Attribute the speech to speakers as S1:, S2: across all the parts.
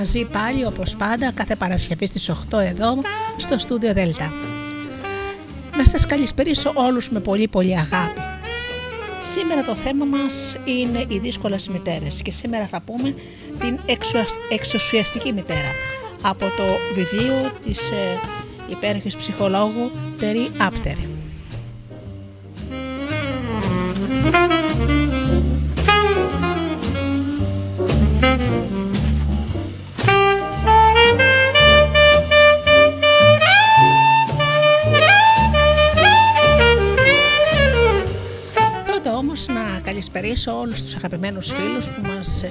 S1: Μαζί πάλι όπως πάντα κάθε Παρασκευή στις 8 εδώ στο στούντιο Δέλτα. Να σας καλησπερίσω όλους με πολύ πολύ αγάπη. Σήμερα το θέμα μας είναι οι δύσκολες μητέρες και σήμερα θα πούμε την εξωσιαστική μητέρα από το βιβλίο της ε, υπέροχης ψυχολόγου Τερί Άπτερη. Καλησπερίσω όλους τους αγαπημένους φίλους που μας ε,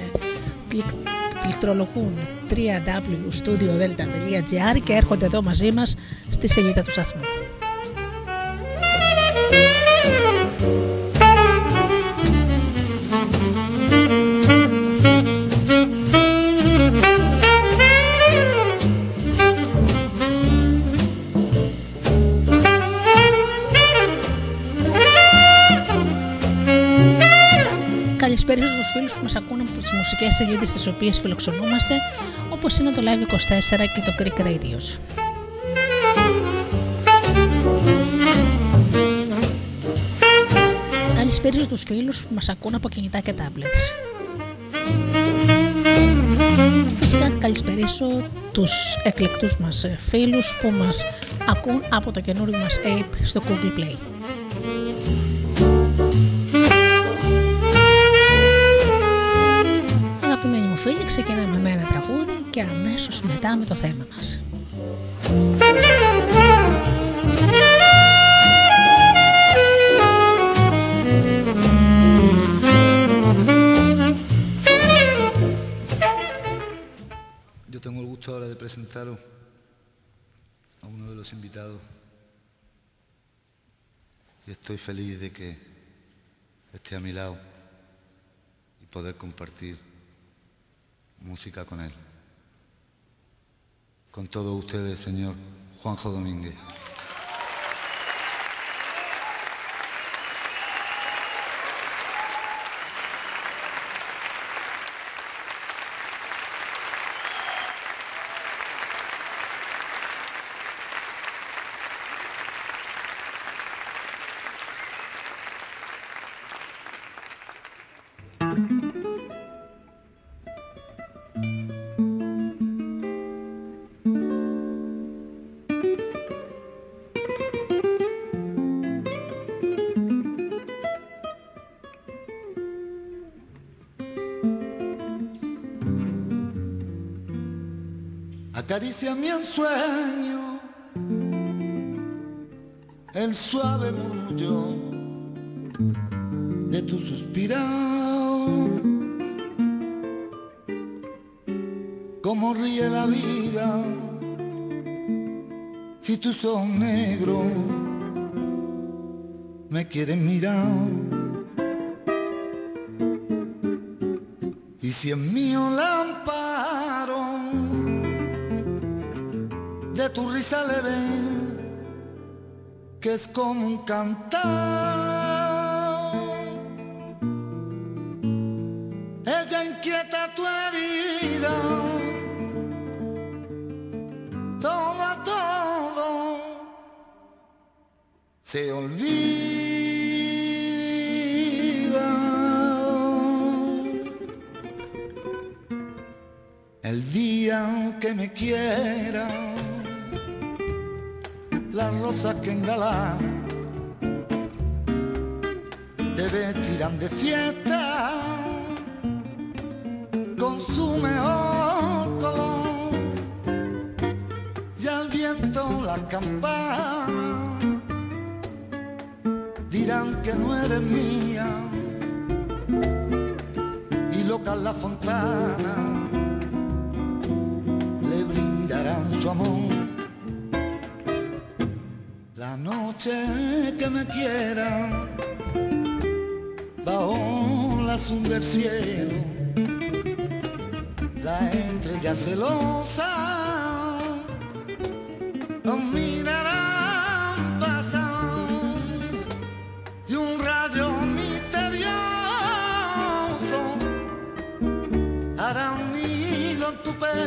S1: πληκτρολογούν www.studiodelta.gr και έρχονται εδώ μαζί μας στη σελίδα τους σταθμού. Τις μουσικές σελίδες στις οποίες φιλοξενούμαστε, όπως είναι το Live 24 και το Greek Radios. Καλησπέρα στους φίλους που μας ακούν από κινητά και tablets. Φυσικά καλησπερίσω τους εκλεκτούς μας φίλους που μας ακούν από το καινούριο μας Ape στο Google Play. ξεκινάμε με ένα τραγούδι και αμέσως μετά με το θέμα μας.
S2: Yo tengo el gusto ahora de presentaros a uno de los invitados y estoy feliz de que esté a mi lado y poder compartir música con él. Con todos ustedes, señor Juanjo Domínguez. Acaricia mi ensueño, el suave murmullo de tu suspirado. Como ríe la vida si tus ojos negros me quieren mirar. Y si en mío amparo de tu risa le ven que es como un cantar. Loca la fontana le brindarán su amor. La noche que me quiera bajo la azul del cielo la estrella celosa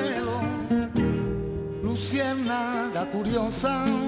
S2: cielo, luciérnaga curiosa.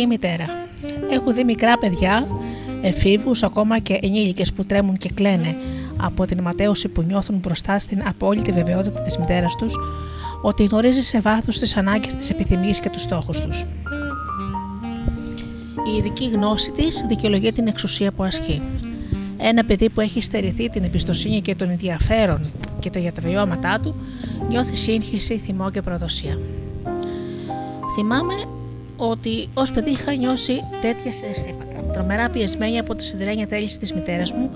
S1: Εξουσιαστική μητέρα. Έχω δει μικρά παιδιά, εφήβους, ακόμα και ενήλικες που τρέμουν και κλαίνε από την ματέωση που νιώθουν μπροστά στην απόλυτη βεβαιότητα της μητέρας τους ότι γνωρίζει σε βάθος τις ανάγκες, τις επιθυμίες και τους στόχους τους. Η ειδική γνώση της δικαιολογεί την εξουσία που ασκεί. Ένα παιδί που έχει στερηθεί την εμπιστοσύνη και τον ενδιαφέρον και τα για τα βιώματά του, νιώθει σύγχυση, θυμό και προδοσία. Θυμάμαι ότι ως παιδί είχα νιώσει τέτοια συναισθήματα. Τρομερά πιεσμένη από τη σιδερένια θέληση της μητέρας μου,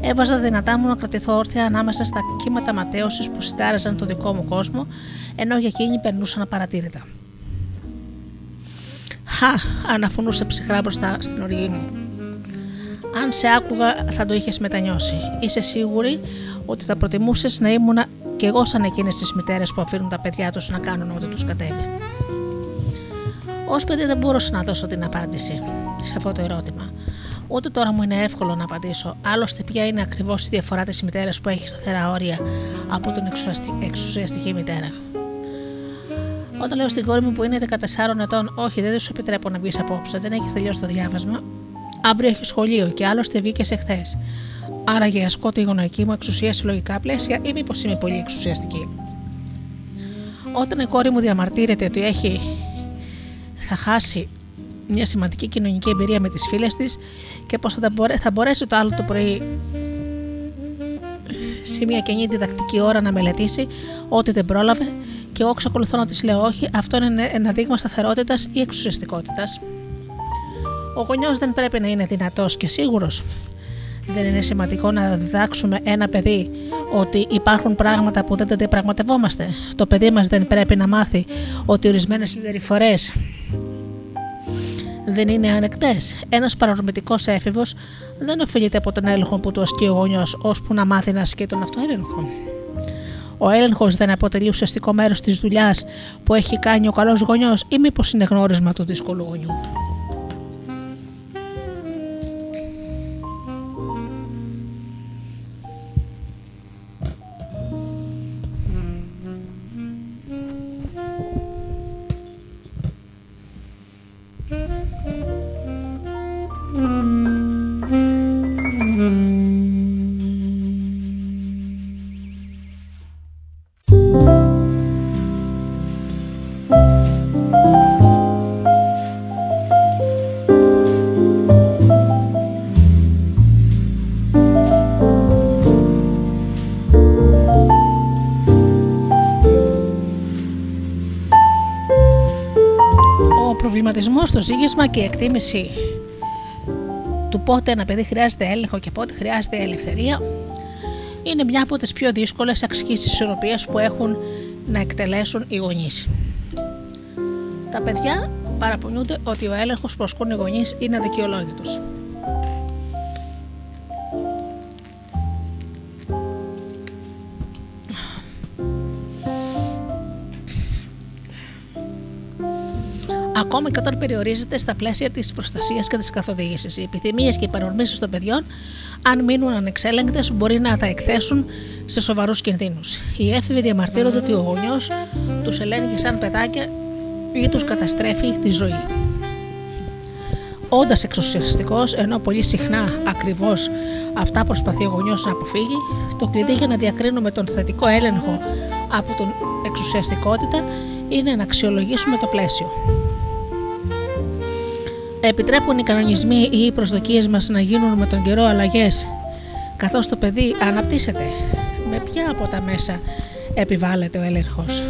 S1: έβαζα δυνατά μου να κρατηθώ όρθια ανάμεσα στα κύματα ματέωσης που συντάραζαν το δικό μου κόσμο, ενώ για εκείνη περνούσαν απαρατήρητα. Χα, αναφωνούσε ψυχρά μπροστά στην οργή μου. Αν σε άκουγα, θα το είχες μετανιώσει. Είσαι σίγουρη ότι θα προτιμούσες να ήμουν κι εγώ σαν εκείνες τις μητέρες που αφήνουν τα παιδιά τους να κάνουν ό,τι τους κατέβει. Ω παιδί δεν μπορούσα να δώσω την απάντηση σε αυτό το ερώτημα. Ούτε τώρα μου είναι εύκολο να απαντήσω. Άλλωστε, ποια είναι ακριβώς η διαφορά της μητέρας που έχει σταθερά όρια από την εξουσιαστική μητέρα; Όταν λέω στην κόρη μου που είναι 14 ετών, Όχι, δεν σου επιτρέπω να βγεις απόψε, δεν έχεις τελειώσει το διάβασμα. Αύριο έχεις σχολείο και άλλωστε βγήκες εχθές. Άραγε ασκώ τη γονεϊκή μου εξουσία σε λογικά πλαίσια ή μήπως είμαι πολύ εξουσιαστική. Όταν η κόρη μου διαμαρτύρεται ότι έχει, θα χάσει μια σημαντική κοινωνική εμπειρία με τις φίλες της και πως θα, θα μπορέσει το άλλο το πρωί σε μια καινή διδακτική ώρα να μελετήσει ό,τι δεν πρόλαβε και εγώ εξακολουθώ να της λέω όχι, αυτό είναι ένα δείγμα σταθερότητας ή εξουσιαστικότητας. Ο γονιός δεν πρέπει να είναι δυνατός και σίγουρος. Δεν είναι σημαντικό να διδάξουμε ένα παιδί ότι υπάρχουν πράγματα που δεν τα διαπραγματευόμαστε. Το παιδί μας δεν πρέπει να μάθει ότι ορισμένες συμπεριφορές δεν είναι ανεκτές. Ένας παρορμητικός έφηβος δεν οφείλεται από τον έλεγχο που του ασκεί ο γονιός, ώσπου να μάθει να ασκεί τον αυτοέλεγχο. Ο έλεγχος δεν αποτελεί ουσιαστικό μέρος της δουλειάς που έχει κάνει ο καλός γονιός, ή μήπως είναι γνώρισμα του δύσκολου γονιού. Στο ζήγισμα και η εκτίμηση του πότε ένα παιδί χρειάζεται έλεγχο και πότε χρειάζεται ελευθερία είναι μια από τις πιο δύσκολες αξίες ισορροπίας που έχουν να εκτελέσουν οι γονείς. Τα παιδιά παραπονιούνται ότι ο έλεγχος που ασκούν οι γονείς είναι αδικαιολόγητος. Ακόμα και όταν περιορίζεται στα πλαίσια της προστασίας και της καθοδήγησης. Οι επιθυμίες και οι παρορμήσεις των παιδιών, αν μείνουν ανεξέλεγκτες, μπορεί να τα εκθέσουν σε σοβαρούς κινδύνους. Οι έφηβοι διαμαρτύρονται ότι ο γονιός τους ελέγχει σαν παιδάκια ή τους καταστρέφει τη ζωή. Όντας εξουσιαστικός, ενώ πολύ συχνά ακριβώς αυτά προσπαθεί ο γονιός να αποφύγει, το κλειδί για να διακρίνουμε τον θετικό έλεγχο από την εξουσιαστικότητα είναι να αξιολογήσουμε το πλαίσιο. Επιτρέπουν οι κανονισμοί ή οι προσδοκίες μας να γίνουν με τον καιρό αλλαγές, καθώς το παιδί αναπτύσσεται; Με ποια από τα μέσα επιβάλλεται ο έλεγχος;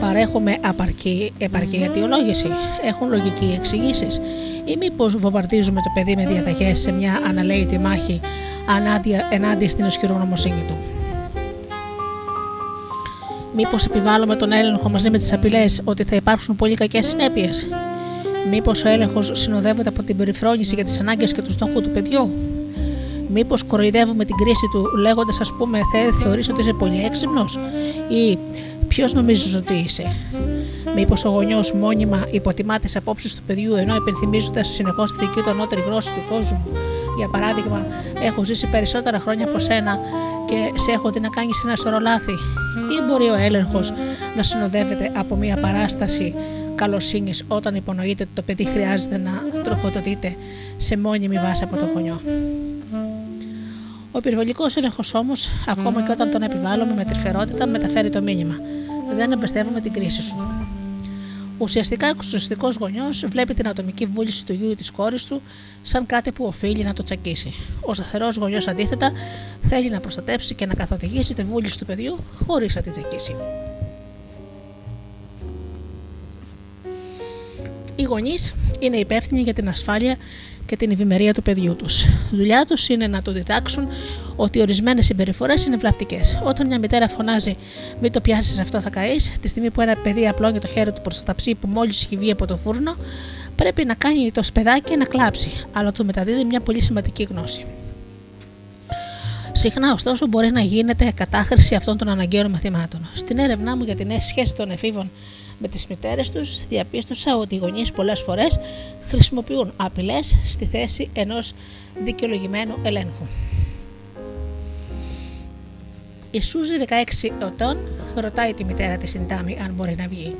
S1: Παρέχουμε απαρκή, επαρκή αιτιολόγηση, έχουν λογική εξηγήσεις, ή μήπως βομβαρδίζουμε το παιδί με διαταγές σε μια αναλαίτη μάχη ενάντια στην ισχυρογνωμοσύνη του. Μήπως επιβάλλουμε τον έλεγχο μαζί με τις απειλές ότι θα υπάρξουν πολύ κακές συνέπειες; Μήπως ο έλεγχος συνοδεύεται από την περιφρόνηση για τις ανάγκες και τους στόχους του παιδιού; Μήπως κοροϊδεύουμε την κρίση του λέγοντας, ας πούμε, Θε, θεωρείς ότι είσαι πολύ έξυπνος, ή Ποιος νομίζεις ότι είσαι. Μήπως ο γονιός μόνιμα υποτιμά τις απόψεις του παιδιού ενώ υπενθυμίζοντας συνεχώς τη δική του ανώτερη γνώση του κόσμου; Για παράδειγμα, έχω ζήσει περισσότερα χρόνια από σένα και σε έχω δει να κάνεις ένα σωρό λάθη. Ή μπορεί ο έλεγχος να συνοδεύεται από μια παράσταση καλοσύνης όταν υπονοείται ότι το παιδί χρειάζεται να τροφοδοτείται σε μόνιμη βάση από το γονιό. Ο υπερβολικό έλεγχος όμως, ακόμα και όταν τον επιβάλλουμε με τρυφερότητα, μεταφέρει το μήνυμα. Δεν εμπιστεύομαι την κρίση σου. Ουσιαστικά, ο εξουσιαστικό γονιός βλέπει την ατομική βούληση του γιου ή της κόρης του σαν κάτι που οφείλει να το τσακίσει. Ο σταθερός γονιός, αντίθετα, θέλει να προστατέψει και να καθοδηγήσει τη βούληση του παιδιού χωρίς να τη τσακίσει. Οι γονείς είναι υπεύθυνοι για την ασφάλεια και την ευημερία του παιδιού τους. Δουλειά τους είναι να του διδάξουν ότι ορισμένες συμπεριφορές είναι βλαπτικές. Όταν μια μητέρα φωνάζει, Μην το πιάσεις αυτό, θα καείς, τη στιγμή που ένα παιδί απλώνει το χέρι του προς το ταψί που μόλις έχει βγει από το φούρνο, πρέπει να κάνει το σπεδάκι να κλάψει, αλλά του μεταδίδει μια πολύ σημαντική γνώση. Συχνά, ωστόσο, μπορεί να γίνεται κατάχρηση αυτών των αναγκαίων μαθημάτων. Στην έρευνά μου για την σχέση των εφήβων με τις μητέρες τους διαπίστωσα ότι οι γονείς πολλές φορές χρησιμοποιούν απειλές στη θέση ενός δικαιολογημένου ελέγχου. Η Σούζη 16 ετών ρωτάει τη μητέρα της στην Τάμι αν μπορεί να βγει.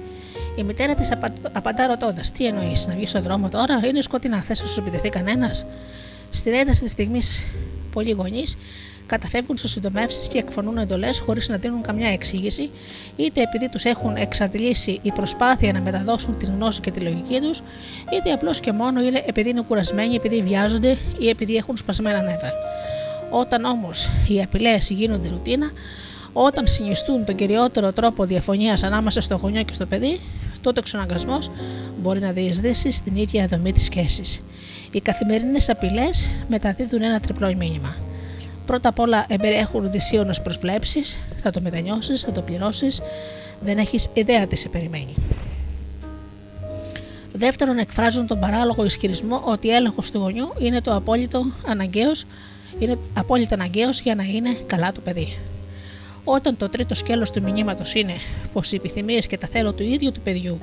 S1: Η μητέρα της απαντά ρωτώντας: Τι εννοείς, να βγεις στον δρόμο τώρα, είναι σκοτεινά, θες να σου επιτεθεί κανένας; Στην ένταση της στιγμής πολλοί γονείς καταφεύγουν στις συντομεύσεις και εκφωνούν εντολές χωρίς να δίνουν καμιά εξήγηση, είτε επειδή τους έχουν εξαντλήσει η προσπάθεια να μεταδώσουν την γνώση και τη λογική τους, είτε απλώς και μόνο είναι επειδή είναι κουρασμένοι, επειδή βιάζονται ή επειδή έχουν σπασμένα νεύρα. Όταν όμως οι απειλές γίνονται ρουτίνα, όταν συνιστούν τον κυριότερο τρόπο διαφωνίας ανάμεσα στο γονιό και στο παιδί, τότε ο εξαναγκασμό μπορεί να διεισδύσει στην ίδια δομή της σχέσης. Οι καθημερινές απειλές μεταδίδουν ένα τριπλό μήνυμα. Πρώτα απ' όλα εμπεριέχουν δυσίωνε προσβλέψεις, θα το μετανιώσεις, θα το πληρώσεις, δεν έχεις ιδέα τι σε περιμένει. Δεύτερον, εκφράζουν τον παράλογο ισχυρισμό ότι έλεγχος του γονιού είναι το απόλυτο αναγκαίος είναι απόλυτα αναγκαίος για να είναι καλά το παιδί. Όταν το τρίτο σκέλος του μηνύματος είναι πως οι επιθυμίες και τα θέλω του ίδιου του παιδιού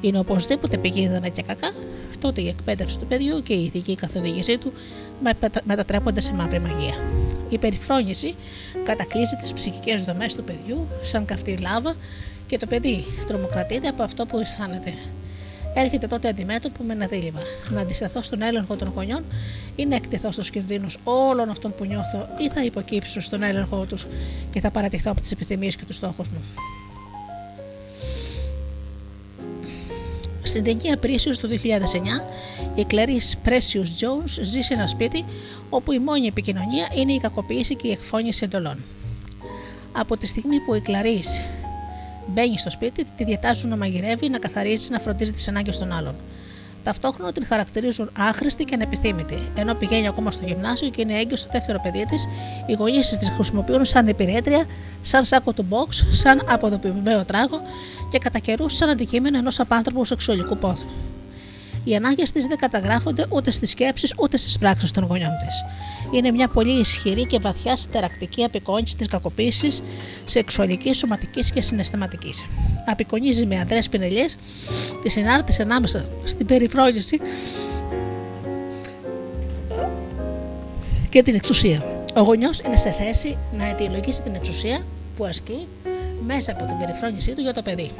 S1: είναι οπωσδήποτε πηγίδανα και κακά, τότε η εκπαίδευση του παιδιού και η ηθική καθοδήγησή του μετατρέπονται σε μαύρη μαγεία. Η περιφρόνηση κατακλείζει τις ψυχικές δομές του παιδιού σαν καυτή λάβα και το παιδί τρομοκρατείται από αυτό που αισθάνεται έρχεται τότε αντιμέτωπο με ένα δίλημα. Να αντισταθώ στον έλεγχο των γονιών ή να εκτεθώ στους κινδύνους όλων αυτών που νιώθω ή θα υποκύψω στον έλεγχο τους και θα παρατηθώ από τις επιθυμίες και τους στόχους μου. Στην ταινία Precious του 2009, η Clarice Precious Jones ζει σε ένα σπίτι όπου η μόνη επικοινωνία είναι η κακοποίηση και η εκφώνηση εντολών. Από τη στιγμή που η Clarice Μπαίνει στο σπίτι, τη διατάζουν να μαγειρεύει, να καθαρίζει, να φροντίζει τις ανάγκες των άλλων. Ταυτόχρονα την χαρακτηρίζουν άχρηστη και ανεπιθύμητη. Ενώ πηγαίνει ακόμα στο γυμνάσιο και είναι έγκυος στο δεύτερο παιδί της, οι γονείς της την χρησιμοποιούν σαν υπηρέτρια, σαν σάκο του box, σαν αποδοποιημένο τράγο και κατά καιρούς σαν αντικείμενο ενός απάνθρωπου σεξουαλικού πόθου. Οι ανάγκες της δεν καταγράφονται ούτε στις σκέψεις ούτε στις πράξεις των γονιών της είναι μια πολύ ισχυρή και βαθιά συτερακτική απεικόνηση της κακοποίησης σεξουαλικής, σωματικής και συναισθηματικής. Απεικονίζει με αδρές πινελιές τη συνάρτηση ανάμεσα στην περιφρόνηση και την εξουσία. Ο γονιός είναι σε θέση να αιτιολογήσει την εξουσία που ασκεί μέσα από την περιφρόνησή του για το παιδί.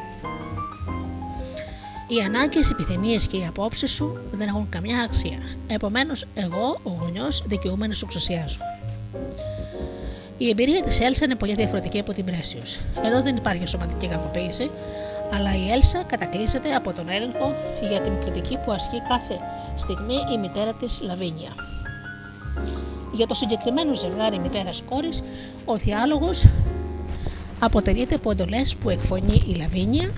S1: Οι ανάγκες, οι επιθυμίες και οι απόψεις σου δεν έχουν καμιά αξία. Επομένως, εγώ, ο γονιός, δικαιούμαι να σου εξουσιάζω. Η εμπειρία της Έλσα είναι πολύ διαφορετική από την Πρέσιος. Εδώ δεν υπάρχει σωματική κακοποίηση, αλλά η Έλσα κατακλείζεται από τον έλεγχο για την κριτική που ασκεί κάθε στιγμή η μητέρα της Λαβίνια. Για το συγκεκριμένο ζευγάρι μητέρα-κόρη, ο διάλογος αποτελείται από εντολές που εκφωνεί η Λαβίνια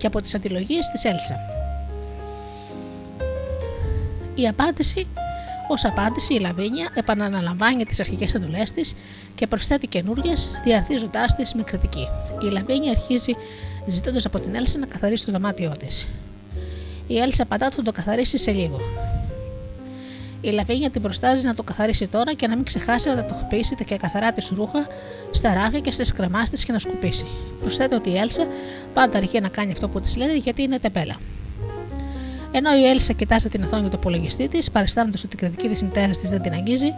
S1: και και από τις αντιλογίες της Έλσα. Η απάντηση Ω απάντηση, η Λαβίνια επαναλαμβάνει τις αρχικές εντολές της και προσθέτει καινούριε, διαρθίζοντάς τις με κριτική. Η Λαβίνια αρχίζει ζητώντας από την Έλσα να καθαρίσει το δωμάτιό της. Η Έλσα απαντά ότι θα το καθαρίσει σε λίγο. Η Λαβίνια την προστάζει να το καθαρίσει τώρα και να μην ξεχάσει να τα τοχοποιήσει τα και καθαρά τη ρούχα στα ράγια και στις κρεμάστε και να σκουπίσει. Προσθέτει ότι η Έλσα πάντα αργεί να κάνει αυτό που της λένε γιατί είναι τεμπέλα. Ενώ η Έλσα κοιτάζει την οθόνη του υπολογιστή της, παριστάνοντας ότι η κριτική της μητέρας της δεν την αγγίζει,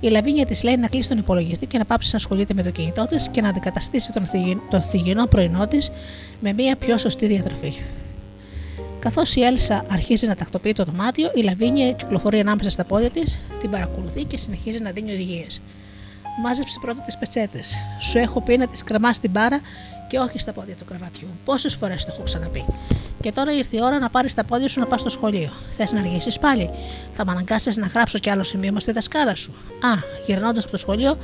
S1: η Λαβίνια της λέει να κλείσει τον υπολογιστή και να πάψει να ασχολείται με το κινητό της και να αντικαταστήσει τον, τον θυγινό πρωινό της με μια πιο σωστή διατροφή. Καθώς η Έλσα αρχίζει να τακτοποιεί το δωμάτιο, η Λαβίνια κυκλοφορεί ανάμεσα στα πόδια της, την παρακολουθεί και συνεχίζει να δίνει οδηγίες. Μάζεψε πρώτα τις πετσέτες. Σου έχω πει να τις κρεμάς στην μπάρα και όχι στα πόδια του κρεβατιού. Πόσες φορές το έχω ξαναπεί. Και τώρα ήρθε η ώρα να πάρεις τα πόδια σου να πας στο σχολείο. Θες να αργήσεις πάλι. Θα με αναγκάσεις να γράψω κι άλλο σημείο στη δασκάλα σου. Α, γυρνώντας από το σχολείο,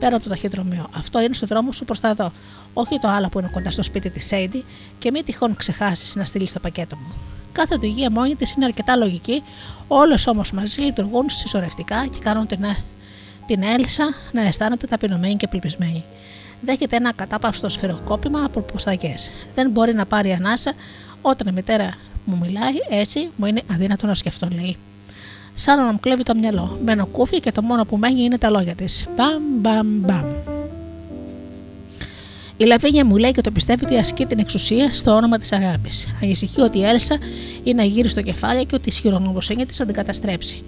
S1: πέρα από το ταχυδρομείο. Αυτό είναι στο δρόμο σου προς τα εδώ. Όχι το άλλο που είναι κοντά στο σπίτι της Σέιντι και μην τυχόν ξεχάσεις να στείλεις το πακέτο μου. Κάθε οδηγία μόνη της είναι αρκετά λογική, όλες όμως μαζί λειτουργούν συσσωρευτικά και κάνουν την, την Έλσα να αισθάνεται ταπεινωμένη και πληπισμένη. Δέχεται ένα κατάπαυστο σφυροκόπημα από προσταγέ. Δεν μπορεί να πάρει ανάσα όταν η μητέρα μου μιλάει έτσι, μου είναι αδύνατο να σκεφτώ, λέει σαν να μου κλέβει το μυαλό. Μένω κούφια και το μόνο που μένει είναι τα λόγια της. Μπαμ, μπαμ, μπαμ. Η Λαβίνια μου λέει και το πιστεύει ότι ασκεί την εξουσία στο όνομα της αγάπης. Ανησυχεί ότι η Έλσα είναι αγύριστο κεφάλι και ότι η σχηρονομοσύνη της αντικαταστρέψει.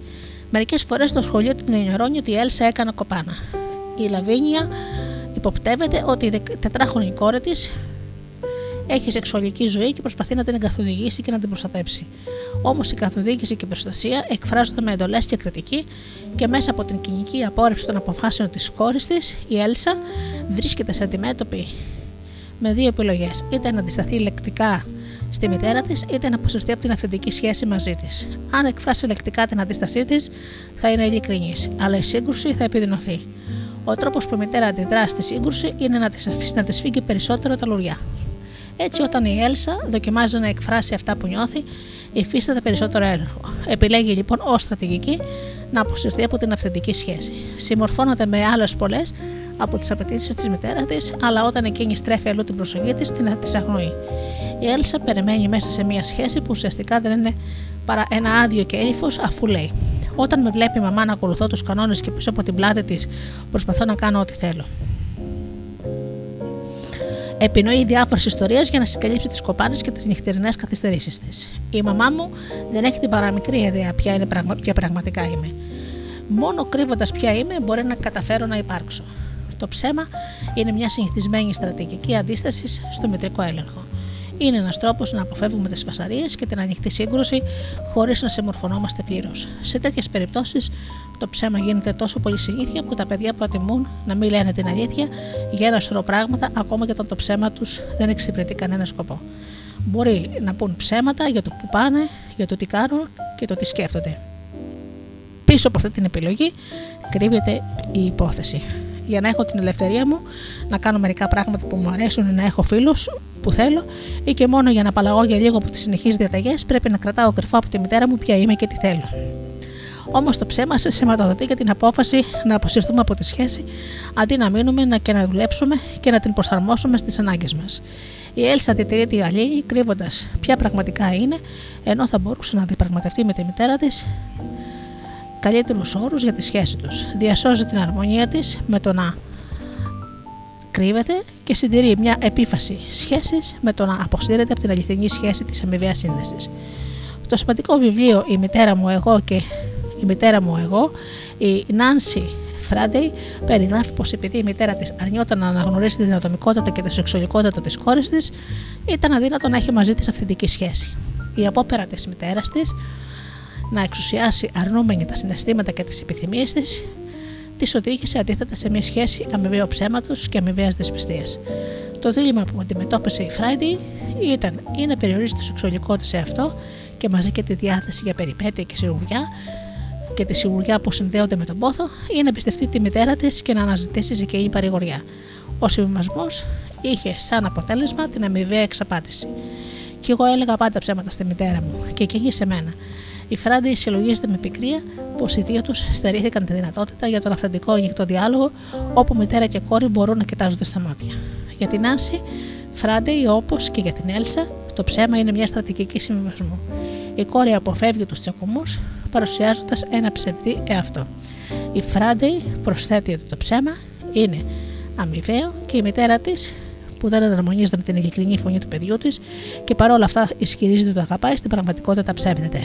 S1: Μερικές φορές στο σχολείο την ενημερώνει ότι η Έλσα έκανε κοπάνα. Η Λαβίνια υποπτεύεται ότι η τετράχρονη κόρη της Έχει σεξουαλική ζωή και προσπαθεί να την εγκαθοδηγήσει και να την προστατέψει. Όμως η καθοδήγηση και η προστασία εκφράζονται με εντολές και κριτική και μέσα από την κοινική απόρριψη των αποφάσεων της κόρης της, η Έλσα βρίσκεται σε αντιμέτωπη με δύο επιλογές: είτε να αντισταθεί λεκτικά στη μητέρα της, είτε να αποσυρθεί από την αυθεντική σχέση μαζί της. Αν εκφράσει λεκτικά την αντίστασή της, θα είναι ειλικρινής, αλλά η σύγκρουση θα επιδεινωθεί. Ο τρόπος που η μητέρα αντιδρά στη σύγκρουση είναι να της αφήσει να της φύγει περισσότερο τα λουριά. Έτσι, όταν η Έλσα δοκιμάζει να εκφράσει αυτά που νιώθει, υφίσταται περισσότερο έργο. Επιλέγει λοιπόν ως στρατηγική να αποσυρθεί από την αυθεντική σχέση. Συμμορφώνεται με άλλες πολλές από τις απαιτήσεις της μητέρας της, αλλά όταν εκείνη στρέφει αλλού την προσοχή της, την αγνοεί. Η Έλσα περιμένει μέσα σε μια σχέση που ουσιαστικά δεν είναι παρά ένα άδειο και έλυφο, αφού λέει: Όταν με βλέπει η μαμά να ακολουθώ τους κανόνες και πίσω από την πλάτη της προσπαθώ να κάνω ό,τι θέλω. Επινοεί διάφορες ιστορίες για να συγκαλύψει τις κοπάνες και τις νυχτερινές καθυστερήσεις της. Η μαμά μου δεν έχει την παραμικρή ιδέα ποια, είναι, ποια πραγματικά είμαι. Μόνο κρύβοντας ποια είμαι μπορεί να καταφέρω να υπάρξω. Το ψέμα είναι μια συνηθισμένη στρατηγική αντίστασης στο μετρικό έλεγχο. Είναι ένας τρόπος να αποφεύγουμε τις φασαρίες και την ανοιχτή σύγκρουση χωρίς να συμμορφωνόμαστε πλήρως. Σε τέτοιες περιπτώσεις, το ψέμα γίνεται τόσο πολύ συνήθεια που τα παιδιά προτιμούν να μην λένε την αλήθεια για ένα σωρό πράγματα, ακόμα και όταν το ψέμα τους δεν εξυπηρετεί κανένα σκοπό. Μπορεί να πούν ψέματα για το που πάνε, για το τι κάνουν και το τι σκέφτονται. Πίσω από αυτή την επιλογή κρύβεται η υπόθεση για να έχω την ελευθερία μου να κάνω μερικά πράγματα που μου αρέσουν, να έχω φίλους που θέλω, ή και μόνο για να απαλλαγώ για λίγο από τις συνεχείς διαταγές, πρέπει να κρατάω κρυφά από τη μητέρα μου ποια είμαι και τι θέλω. Όμως το ψέμα σε σηματοδοτεί για την απόφαση να αποσυρθούμε από τη σχέση, αντί να μείνουμε να και να δουλέψουμε και να την προσαρμόσουμε στις ανάγκες μας. Η Έλσα διατηρεί τη Γαλλίνη κρύβοντας ποια πραγματικά είναι, ενώ θα μπορούσε να αντιπραγματευτεί με τη μητέρα της καλύτερους όρους για τη σχέση τους. Διασώζει την αρμονία της με το να κρύβεται και συντηρεί μια επίφαση σχέσης με το να αποσύρεται από την αληθινή σχέση της αμοιβαίας σύνδεσης. Το σημαντικό βιβλίο Η μητέρα μου εγώ και η μητέρα μου εγώ, η Νάνση Φράντεϊ περιγράφει πως επειδή η μητέρα της αρνιόταν να αναγνωρίσει την ατομικότητα και τη σεξουαλικότητα της κόρη της, ήταν αδύνατο να έχει μαζί της αυθεντική σχέση. Η απόπερα της μητέρας της να εξουσιάσει αρνούμενη τα συναισθήματα και τις επιθυμίες της, τη οδήγησε αντίθετα σε μια σχέση αμοιβαίου ψέματος και αμοιβαίας δυσπιστίας. Το δίλημα που αντιμετώπισε η Φράιντι ήταν ή να περιορίσει το σεξουαλικό της σε αυτό και μαζί και τη διάθεση για περιπέτεια και σιγουριά και τη σιγουριά που συνδέονται με τον πόθο, ή να εμπιστευτεί τη μητέρα της και να αναζητήσει σε εκείνη παρηγοριά. Ο συμβιβασμός είχε σαν αποτέλεσμα την αμοιβαία εξαπάτηση. Και εγώ έλεγα πάντα ψέματα στη μητέρα μου και εκείνη σε μένα. Η Φράντι συλλογίζεται με πικρία πως οι δύο τους στερήθηκαν τη δυνατότητα για τον αυθεντικό ανοιχτό διάλογο όπου μητέρα και κόρη μπορούν να κοιτάζονται στα μάτια. Για την Άνση, Φράντι, όπως και για την Έλσα, το ψέμα είναι μια στρατηγική συμβιβασμού. Η κόρη αποφεύγει τους τσακωμούς παρουσιάζοντας ένα ψευδή εαυτό. Η Φράντι προσθέτει ότι το ψέμα είναι αμοιβαίο και η μητέρα της που δεν αναρμονίζεται με την ειλικρινή φωνή του παιδιού της και παρόλα αυτά ισχυρίζεται ότι το αγαπάει, στην πραγματικότητα ψεύδεται.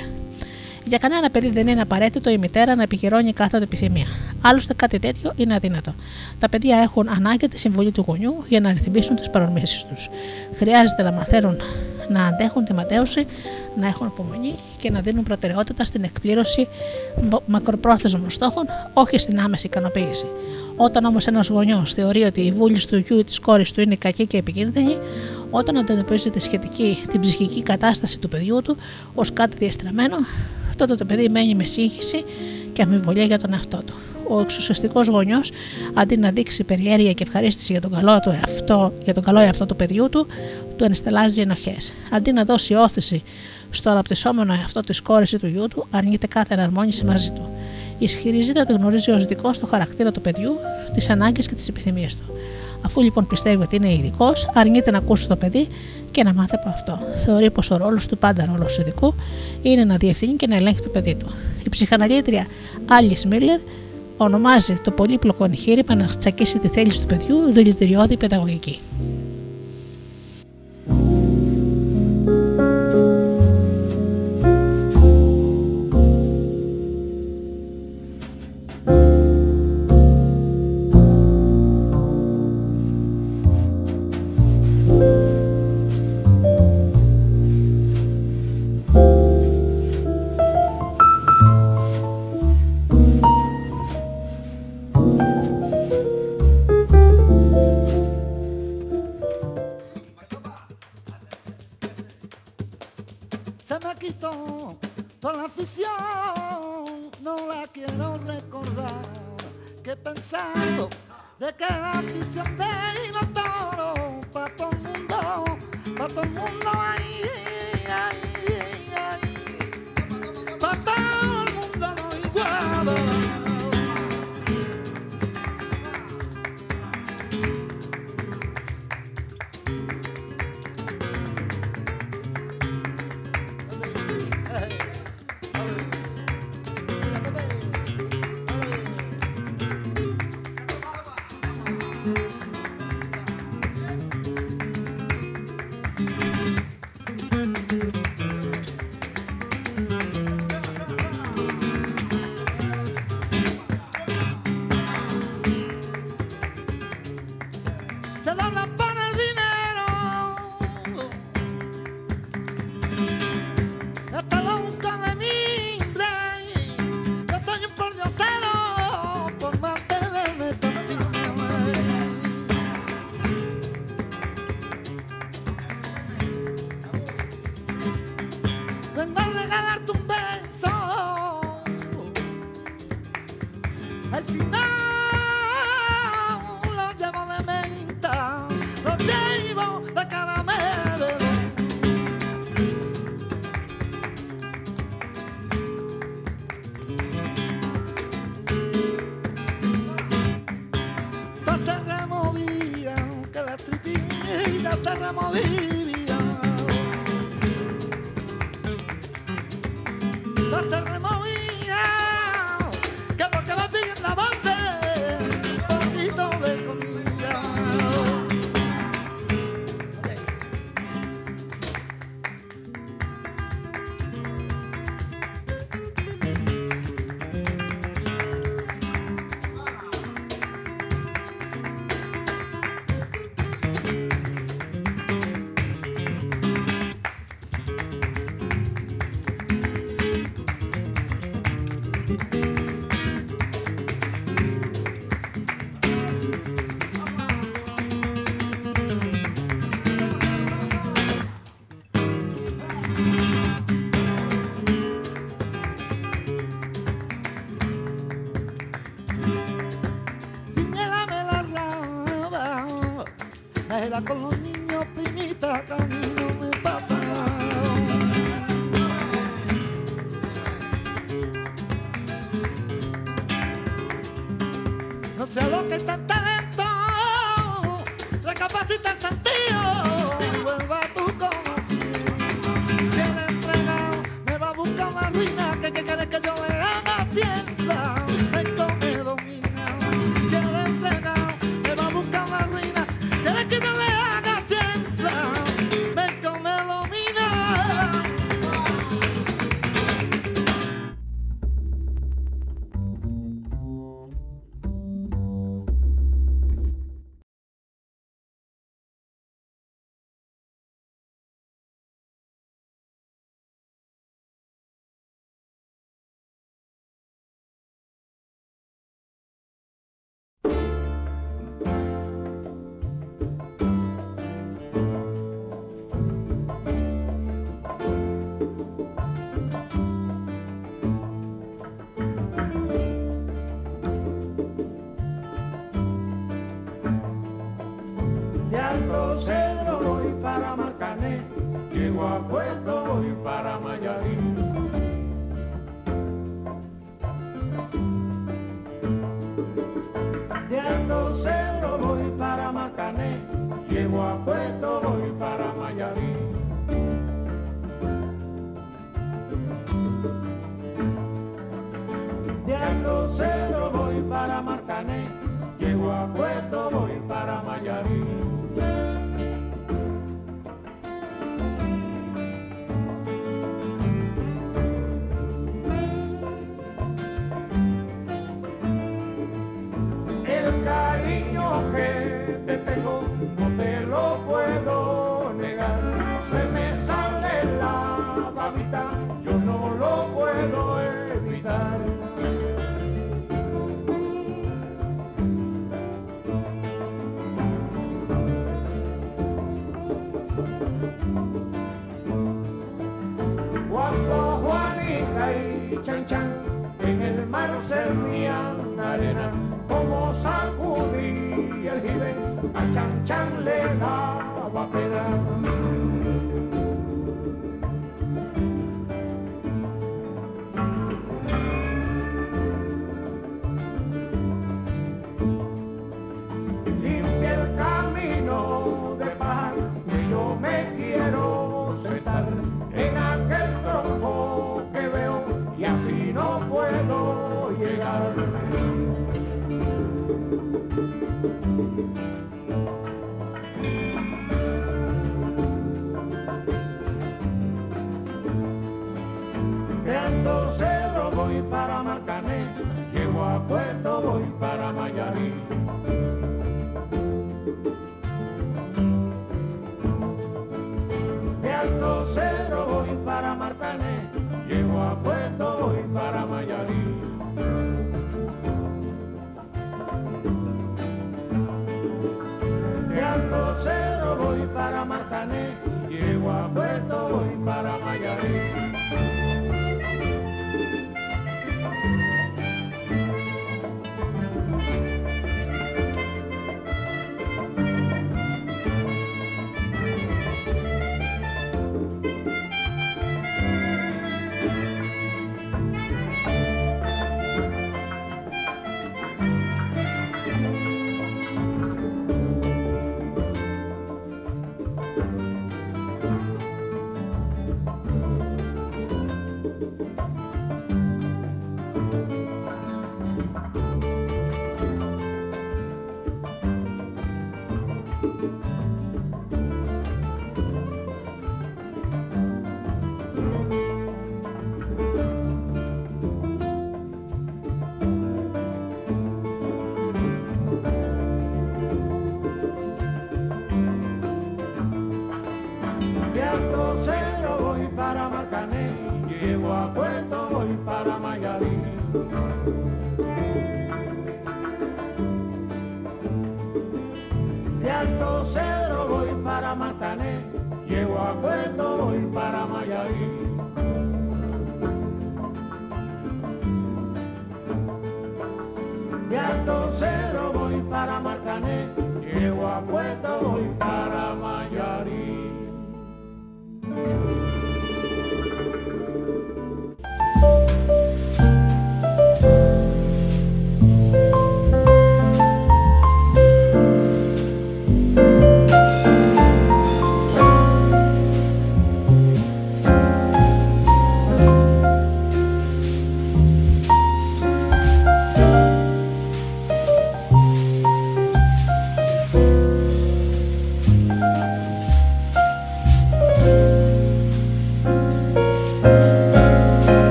S1: Για κανένα παιδί δεν είναι απαραίτητο η μητέρα να επικυρώνει κάθε επιθυμία. Άλλωστε, κάτι τέτοιο είναι αδύνατο. Τα παιδιά έχουν ανάγκη τη συμβολή του γονιού για να ρυθμίσουν τις παρορμήσει τους. Χρειάζεται να μαθαίνουν να αντέχουν τη ματέωση, να έχουν υπομονή και να δίνουν προτεραιότητα στην εκπλήρωση μακροπρόθεσμων στόχων, όχι στην άμεση ικανοποίηση. Όταν όμως ένας γονιός θεωρεί ότι η βούληση του γιου ή της κόρης του είναι κακή και επικίνδυνη, όταν αντιμετωπίζει τη σχετική, την ψυχική κατάσταση του παιδιού του ως κάτι διαστραμμένο, τότε το παιδί μένει με σύγχυση και αμοιβολία για τον εαυτό του. Ο εξουσιαστικός γονιός, αντί να δείξει περιέργεια και ευχαρίστηση για τον καλό, του εαυτό, για τον καλό εαυτό του παιδιού του, του ενστελάζει ενοχές. Αντί να δώσει όθηση στο αναπτυσσόμενο εαυτό της κόρη ή του γιού του, αρνείται κάθε εναρμόνιση μαζί του. Ισχυρίζεται ότι γνωρίζει ως δικό στο χαρακτήρα του παιδιού, τις ανάγκες και τις επιθυμίες του. Αφού λοιπόν πιστεύει ότι είναι ειδικός, αρνείται να ακούσει το παιδί και να μάθει από αυτό. Θεωρεί πως ο ρόλος του, πάντα ρόλος ειδικού, είναι να διευθύνει και να ελέγχει το παιδί του. Η ψυχαναλήτρια Άλλη Μίλλερ ονομάζει το πολύπλοκο εγχείρημα να τσακίσει τη θέληση του παιδιού δηλητηριώδη παιδαγωγική.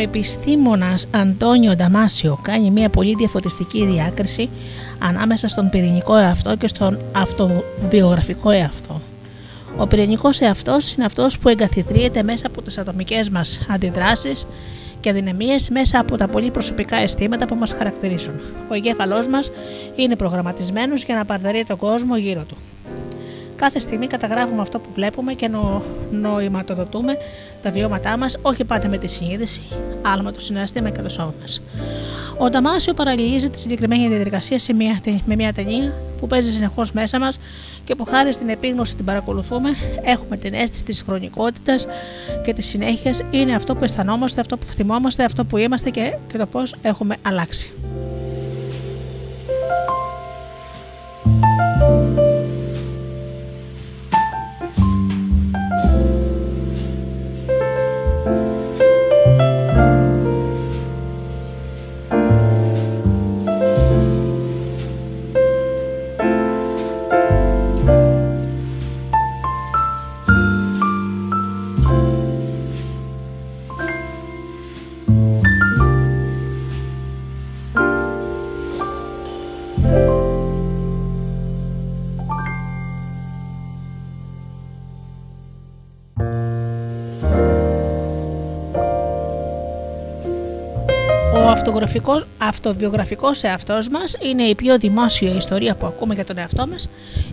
S1: Ο νευροεπιστήμονας Αντώνιο Νταμάσιο κάνει μια πολύ διαφωτιστική διάκριση ανάμεσα στον πυρηνικό εαυτό και στον αυτοβιογραφικό εαυτό. Ο πυρηνικός εαυτός είναι αυτός που εγκαθιδρύεται μέσα από τις ατομικές μας αντιδράσεις και αδυναμίες μέσα από τα πολύ προσωπικά αισθήματα που μας χαρακτηρίζουν. Ο εγκέφαλός μας είναι προγραμματισμένος για να παρδαρεί τον κόσμο γύρω του. Κάθε στιγμή καταγράφουμε αυτό που βλέπουμε και νο, νοηματοδοτούμε τα βιώματά μας, όχι πάντα με τη συνείδηση, αλλά με το συνέστημα και το σώμα μας. Ο Νταμάσιο παραλληλίζει τη συγκεκριμένη διαδικασία σε μια, με μια ταινία που παίζει συνεχώς μέσα μας και που χάρη στην επίγνωση την παρακολουθούμε, έχουμε την αίσθηση της χρονικότητας και της συνέχειας. Είναι αυτό που αισθανόμαστε, αυτό που θυμόμαστε, αυτό που είμαστε και, και το πώς έχουμε αλλάξει. Αυτοβιογραφικός εαυτός μας είναι η πιο δημόσια ιστορία που ακούμε για τον εαυτό μας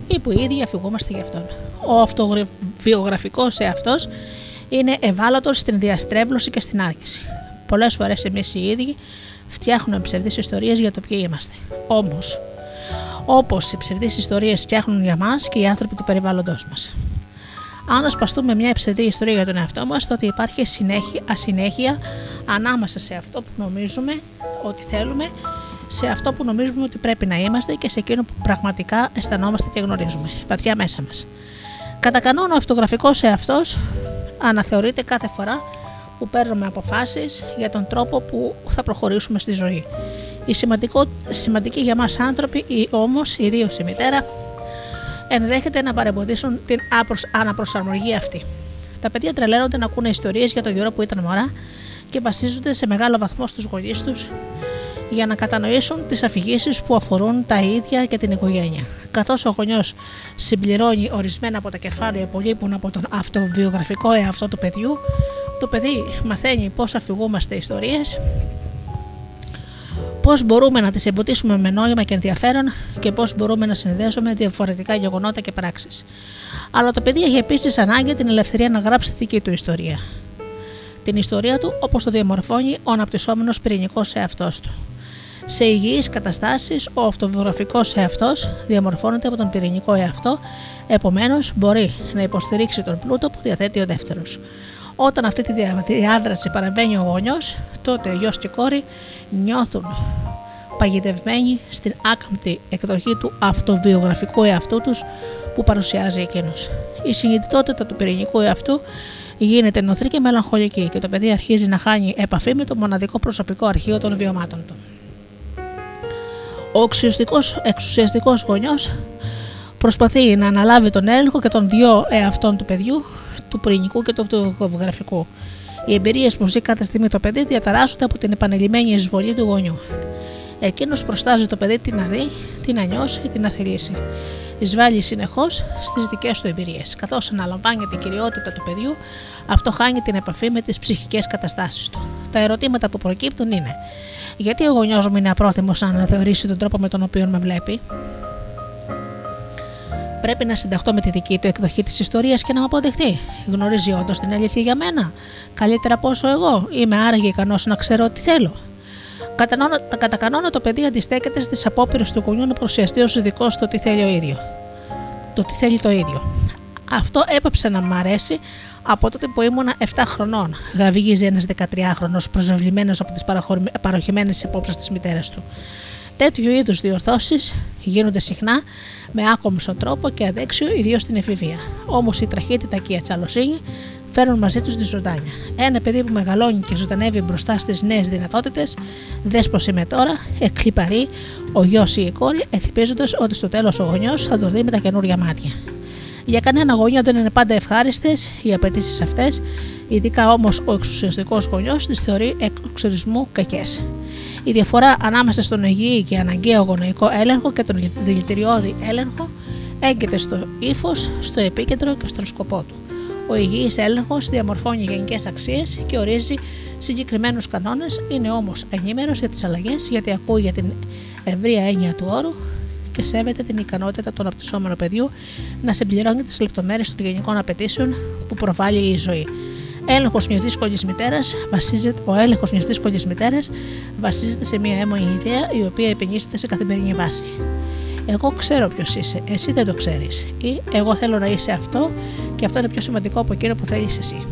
S1: ή που ήδη αφηγούμαστε για αυτόν. Ο αυτοβιογραφικός εαυτός είναι ευάλωτος στην διαστρέβλωση και στην άργηση. Πολλές φορές εμείς οι ίδιοι φτιάχνουμε ψευδείς ιστορίες για το ποιοι είμαστε. Όμως, όπως οι ψευδείς ιστορίες φτιάχνουν για μας και οι άνθρωποι του περιβάλλοντός μας. Αν ασπαστούμε μια ψευδή ιστορία για τον εαυτό μας, τότε υπάρχει συνέχεια, ασυνέχεια ανάμεσα σε αυτό που νομίζουμε ότι θέλουμε, σε αυτό που νομίζουμε ότι πρέπει να είμαστε και σε εκείνο που πραγματικά αισθανόμαστε και γνωρίζουμε, βαθιά μέσα μας. Κατά κανόνα, ο αυτογραφικός εαυτός αναθεωρείται κάθε φορά που παίρνουμε αποφάσεις για τον τρόπο που θα προχωρήσουμε στη ζωή. Οι σημαντικοί για μας άνθρωποι, όμως, ιδίως η μητέρα, ενδέχεται να παρεμποδίσουν την αναπροσαρμογή αυτή. Τα παιδιά τρελαίνονται να ακούνε ιστορίες για τον καιρό που ήταν μωρά και βασίζονται σε μεγάλο βαθμό στους γονείς τους για να κατανοήσουν τις αφηγήσεις που αφορούν τα ίδια και την οικογένεια. Καθώς ο γονιός συμπληρώνει ορισμένα από τα κεφάλαια που λείπουν από τον αυτοβιογραφικό εαυτό του παιδιού, το παιδί μαθαίνει πώς αφηγούμαστε ιστορίες πώς μπορούμε να τις εμποτίσουμε με νόημα και ενδιαφέρον και πώς μπορούμε να συνδέσουμε διαφορετικά γεγονότα και πράξεις. Αλλά το παιδί έχει επίσης ανάγκη την ελευθερία να γράψει τη δική του ιστορία. Την ιστορία του όπως το διαμορφώνει ο αναπτυσσόμενος πυρηνικός εαυτός του. Σε υγιείς καταστάσεις, ο αυτοβιογραφικός εαυτός διαμορφώνεται από τον πυρηνικό εαυτό, επομένως μπορεί να υποστηρίξει τον πλούτο που διαθέτει ο δεύτερος. Όταν αυτή τη διάδραση παραβαίνει ο γονιός, τότε γιος και κόρη νιώθουν παγιδευμένοι στην άκαμπτη εκδοχή του αυτοβιογραφικού εαυτού τους που παρουσιάζει εκείνος. Η συνειδητότητα του πυρηνικού εαυτού γίνεται νοθρή και μελαγχολική και το παιδί αρχίζει να χάνει επαφή με το μοναδικό προσωπικό αρχείο των βιωμάτων του. Ο εξουσιαστικός γονιός προσπαθεί να αναλάβει τον έλεγχο και των δύο εαυτών του παιδιού, του πυρηνικού και του αυτοβιογραφικού. Οι εμπειρίες που ζει κάθε στιγμή το παιδί διαταράσσονται από την επανελειμμένη εισβολή του γονιού. Εκείνος προστάζει το παιδί τι να δει, τι να νιώσει, τι να θελήσει. Εισβάλλει συνεχώς στις δικές του εμπειρίες. Καθώς αναλαμβάνει την κυριότητα του παιδιού, αυτό χάνει την επαφή με τις ψυχικές καταστάσεις του. Τα ερωτήματα που προκύπτουν είναι: Γιατί ο γονιός μου είναι απρόθυμος να αναθεωρήσει τον τρόπο με τον οποίο με βλέπει, Πρέπει να συνταχτώ με τη δική του εκδοχή της ιστορίας και να με αποδεχτεί. Γνωρίζει όντως την αλήθεια για μένα. Καλύτερα από όσο εγώ. Είμαι άραγε ικανός να ξέρω τι θέλω. Κατά κανόνα το παιδί αντιστέκεται στις απόπειρες του γονιού να προσιαστεί ως ειδικό στο τι θέλει ο ίδιο. Το τι θέλει το ίδιο. Αυτό έπαψε να μ' αρέσει από τότε που ήμουνα 7 χρονών. Γαβγίζει ένας 13χρονο προσβεβλημένος από τις παροχημένες υπόψεις της μητέρας του. Τέτοιου είδους διορθώσεις γίνονται συχνά με άκομψο τρόπο και αδέξιο, ιδίως στην εφηβεία. Όμως η τραχύτητα και η ατσαλοσύνη φέρνουν μαζί τους τη ζωντάνια. Ένα παιδί που μεγαλώνει και ζωντανεύει μπροστά στις νέες δυνατότητες, δες πως είμαι τώρα, εκλυπαρεί ο γιος ή η κόρη, ελπίζοντας ότι στο τέλος ο γονιός θα το δει με τα καινούργια μάτια. Για κανένα γονιό δεν είναι πάντα ευχάριστες οι απαιτήσεις αυτές, ειδικά όμως ο εξουσιαστικός γονιός τις θεωρεί εξορισμού κακές. Η διαφορά ανάμεσα στον υγιή και αναγκαίο γονεϊκό έλεγχο και τον δηλητηριώδη έλεγχο έγκυται στο ύφος, στο επίκεντρο και στον σκοπό του. Ο υγιής έλεγχος διαμορφώνει γενικές αξίες και ορίζει συγκεκριμένους κανόνες, είναι όμως ενήμερο για τις αλλαγές γιατί ακούει για την ευρεία έννοια του όρου και σέβεται την ικανότητα του αναπτυσσόμενου παιδιού να συμπληρώνει τις λεπτομέρειες των γενικών απαιτήσεων που προβάλλει η ζωή. Έλεγχος μιας δύσκολης μητέρας βασίζεται, ο έλεγχος μιας δύσκολης μητέρας βασίζεται σε μια έμονη ιδέα η οποία επενήσεται σε καθημερινή βάση. Εγώ ξέρω ποιος είσαι, εσύ δεν το ξέρεις. Ή εγώ θέλω να είσαι αυτό και αυτό είναι πιο σημαντικό από εκείνο που θέλεις εσύ.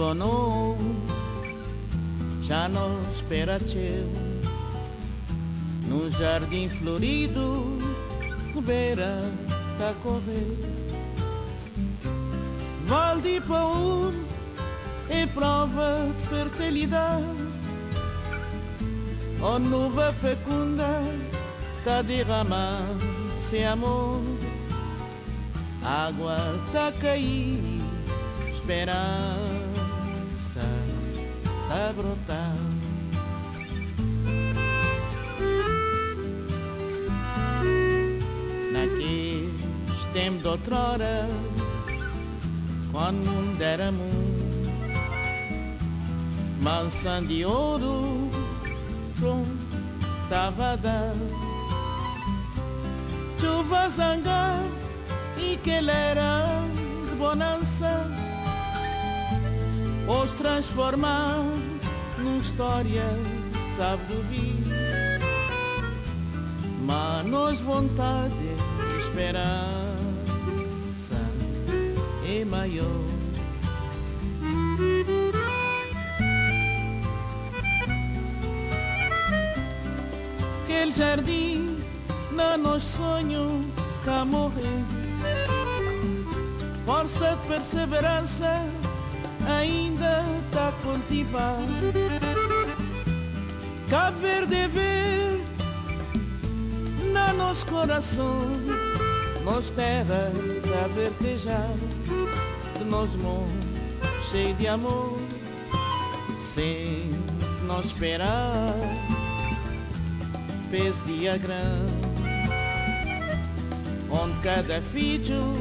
S3: abbandono Giano Speraceu Num jardim florido beira da correr. Valde Paul é prova de fertilidade Ó nuva fecunda Tá derramando sem amor Água tá caindo espera. Tá a brotar. Naqueles tempos de outrora, quando não deram mão, mansão de ouro, pronto, tava a dar. Chuva zangar e que ele era de bonança, os transformar história sabe do vinho, mas vontade de esperança é maior. Aquele jardim, na nos sonho, cá morrer. Força de perseverança ainda está cultivada Cabo Verde é verde na nosso coração, nós terra a vertejar, de nós mundo cheio de amor, sem nós esperar, pés dia grande, onde cada filho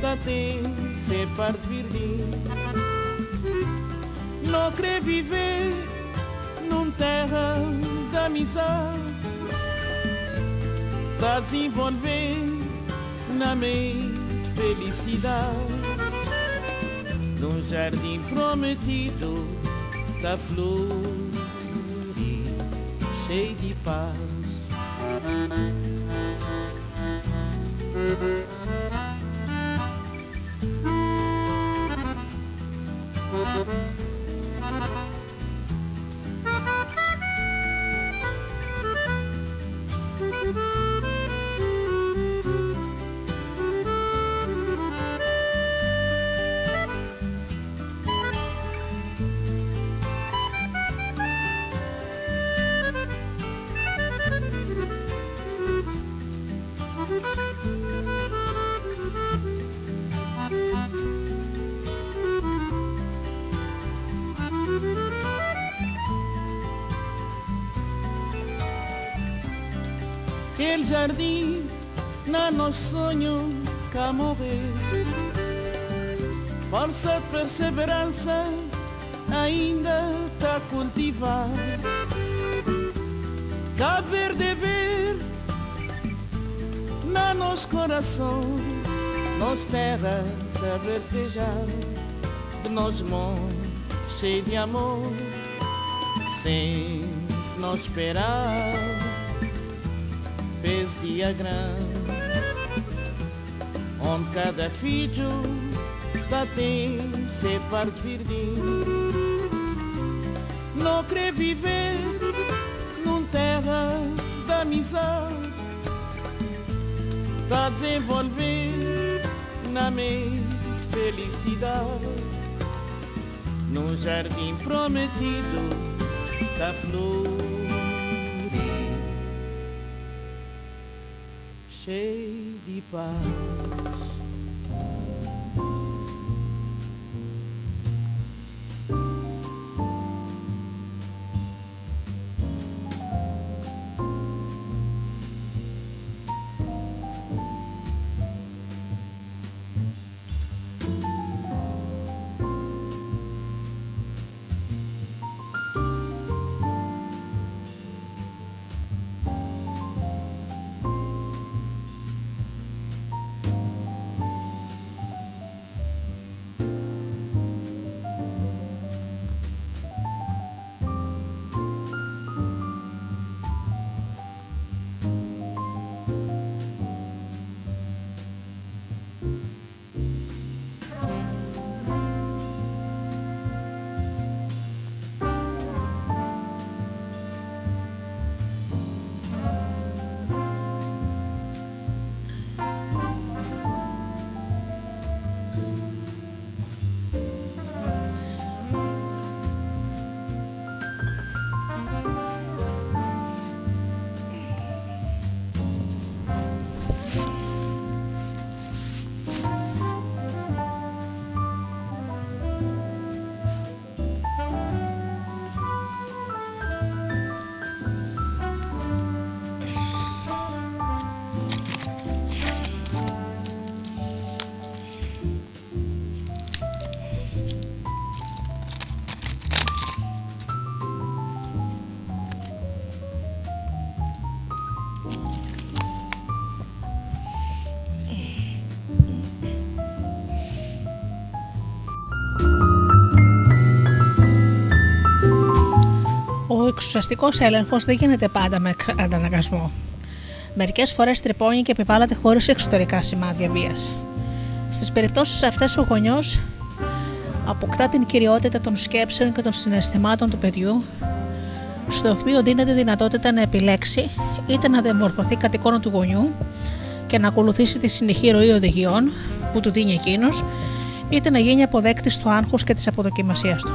S3: tá tem ser parte verde, não quer viver terra da amizade Tá desenvolvendo na mente felicidade Num jardim prometido da flor cheio de paz. Aquele De perseverança ainda tá a cultivar. Cabo Verde é verde na nosso coração Nós terra tá a vertejar De nós mundo cheio de amor Sem nós esperar fez dia grande Onde cada filho tá tem ser parte verdinho Não quer viver num terra da amizade Tá desenvolver na mente felicidade Num jardim prometido da flor cheio de paz.
S1: Εξουσιαστικός έλεγχος δεν γίνεται πάντα με ανταναγκασμό. Μερικές φορές τρυπώνει και επιβάλλεται χωρίς εξωτερικά σημάδια βίας. Στις περιπτώσεις αυτές, ο γονιός αποκτά την κυριότητα των σκέψεων και των συναισθημάτων του παιδιού, στο οποίο δίνεται δυνατότητα να επιλέξει είτε να διαμορφωθεί κατ' εικόνα του γονιού και να ακολουθήσει τη συνεχή ροή οδηγιών που του δίνει εκείνος, είτε να γίνει αποδέκτης του άγχους και της αποδοκιμασίας του.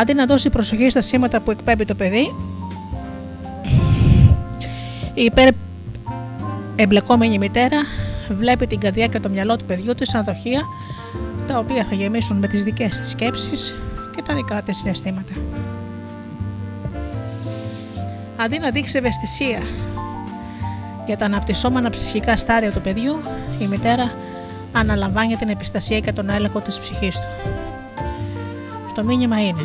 S1: Αντί να δώσει προσοχή στα σήματα που εκπέμπει το παιδί, η υπέρ εμπλεκόμενη μητέρα βλέπει την καρδιά και το μυαλό του παιδιού της σαν δοχεία τα οποία θα γεμίσουν με τις δικές της σκέψεις και τα δικά της συναισθήματα. Αντί να δείξει ευαισθησία για τα αναπτυσσόμενα ψυχικά στάδια του παιδιού, η μητέρα αναλαμβάνει την επιστασία και τον έλεγχο της ψυχής του. Το μήνυμα είναι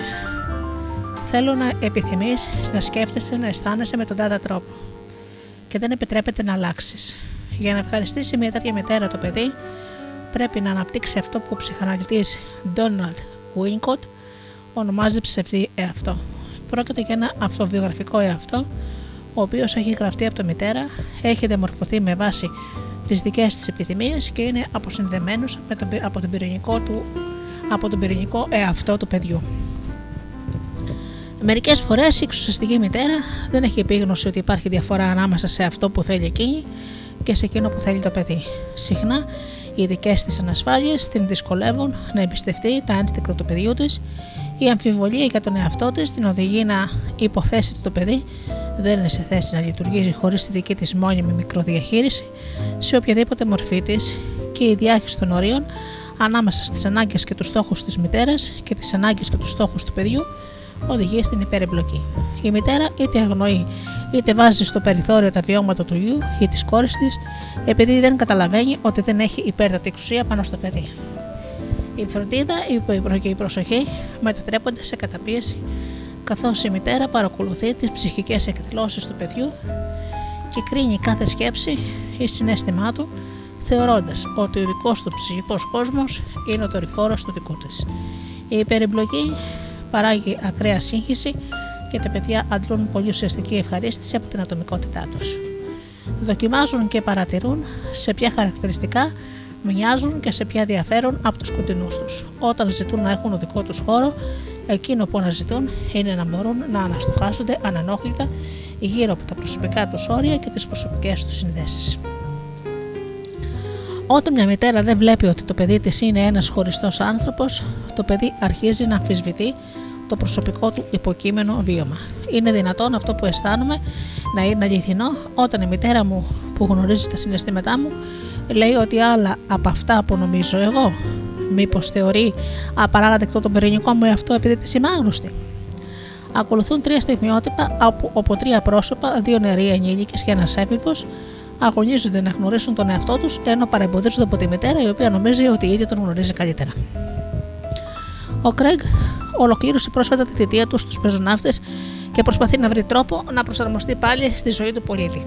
S1: Θέλω να επιθυμείς να σκέφτεσαι, να αισθάνεσαι με τον τάδε τρόπο και δεν επιτρέπεται να αλλάξεις. Για να ευχαριστήσει μια τέτοια μητέρα το παιδί, πρέπει να αναπτύξει αυτό που ο ψυχαναλυτής Donald Winnicott ονομάζει ψευδή εαυτό. Πρόκειται για ένα αυτοβιογραφικό εαυτό, ο οποίος έχει γραφτεί από τη μητέρα, έχει διαμορφωθεί με βάση τις δικές της επιθυμίες και είναι αποσυνδεμένος με τον, από, τον πυρηνικό του, από τον πυρηνικό εαυτό του παιδιού. Μερικές φορές η εξουσιαστική μητέρα δεν έχει επίγνωση ότι υπάρχει διαφορά ανάμεσα σε αυτό που θέλει εκείνη και σε εκείνο που θέλει το παιδί. Συχνά οι δικέ της ανασφάλειες την δυσκολεύουν να εμπιστευτεί τα ένστικτα του παιδιού της, η αμφιβολία για τον εαυτό της την οδηγεί να υποθέσει ότι το παιδί δεν είναι σε θέση να λειτουργήσει χωρίς τη δική της μόνιμη μικροδιαχείριση σε οποιαδήποτε μορφή της και η διάχυση των ορίων ανάμεσα στις ανάγκες και τους στόχους της μητέρας και τις ανάγκες και τους στόχους του παιδιού οδηγεί στην υπερεμπλοκή. Η μητέρα είτε αγνοεί είτε βάζει στο περιθώριο τα βιώματα του γιου ή τη κόρη της, επειδή δεν καταλαβαίνει ότι δεν έχει υπέρτατη εξουσία πάνω στο παιδί. Η φροντίδα και η προσοχή μετατρέπονται σε καταπίεση, καθώς η μητέρα παρακολουθεί τις ψυχικές εκδηλώσεις του παιδιού και κρίνει κάθε σκέψη ή συνέστημά του, θεωρώντας ότι ο δικός του ψυχικός κόσμος είναι ο δορυφόρος του δικού της. Η υπερεμπλοκή παράγει ακραία σύγχυση και τα παιδιά αντλούν πολύ ουσιαστική ευχαρίστηση από την ατομικότητά τους. Δοκιμάζουν και παρατηρούν σε ποια χαρακτηριστικά μοιάζουν και σε ποια διαφέρουν από τους κοντινούς τους. Όταν ζητούν να έχουν δικό τους χώρο, εκείνο που αναζητούν είναι να μπορούν να αναστοχάζονται ανανόχλητα γύρω από τα προσωπικά τους όρια και τις προσωπικές τους συνδέσεις. Όταν μια μητέρα δεν βλέπει ότι το παιδί της είναι ένας χωριστός άνθρωπος, το παιδί αρχίζει να αμφισβητεί το προσωπικό του υποκείμενο βίωμα. Είναι δυνατόν αυτό που αισθάνομαι να είναι αληθινό όταν η μητέρα μου που γνωρίζει τα συναισθήματά μου λέει ότι άλλα από αυτά που νομίζω εγώ. Μήπως θεωρεί απαράδεκτο τον πυρηνικό μου εαυτό επειδή της είμαι άγνωστη. Ακολουθούν τρία στιγμιότυπα όπου, όπου τρία πρόσωπα, δύο νεαροί ενήλικες και ένας έφηβος, αγωνίζονται να γνωρίσουν τον εαυτό τους ενώ παρεμποδίζονται από τη μητέρα η οποία νομίζει ότι η ίδια τον γνωρίζει καλύτερα. Ο Κρέγκ ολοκλήρωσε πρόσφατα τη θητεία του στους πεζοναύτες και προσπαθεί να βρει τρόπο να προσαρμοστεί πάλι στη ζωή του πολίτη.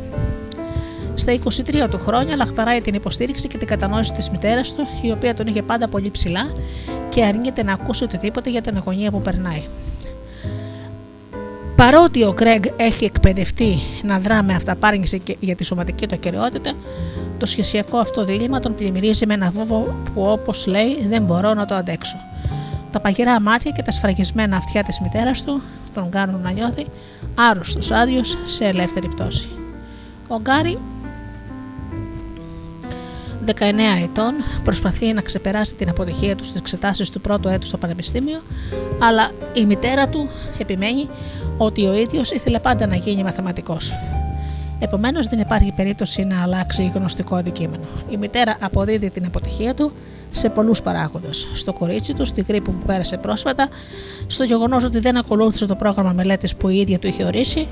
S1: Στα 23 του χρόνια λαχταράει την υποστήριξη και την κατανόηση της μητέρας του, η οποία τον είχε πάντα πολύ ψηλά και αρνείται να ακούσει οτιδήποτε για την αγωνία που περνάει. Παρότι ο Κρέγκ έχει εκπαιδευτεί να δρά με αυταπάρνηση για τη σωματική του ακαιρεότητα, το σχεσιακό αυτό δίλημα τον πλημμυρίζει με ένα βόβο που όπως λέει δεν μπορώ να το αντέξω. Τα παγερά μάτια και τα σφραγισμένα αυτιά της μητέρας του τον κάνουν να νιώθει άρρωστος άδειος σε ελεύθερη πτώση. Ο Γκάρι 19 ετών προσπαθεί να ξεπεράσει την αποτυχία του στις εξετάσεις του πρώτου έτους στο πανεπιστήμιο, αλλά η μητέρα του επιμένει ότι ο ίδιος ήθελε πάντα να γίνει μαθηματικός. Επομένως δεν υπάρχει περίπτωση να αλλάξει γνωστικό αντικείμενο. Η μητέρα αποδίδει την αποτυχία του σε πολλούς παράγοντες. Στο κορίτσι του, στη γρήπη που πέρασε πρόσφατα, στο γεγονός ότι δεν ακολούθησε το πρόγραμμα μελέτης που η ίδια του είχε ορίσει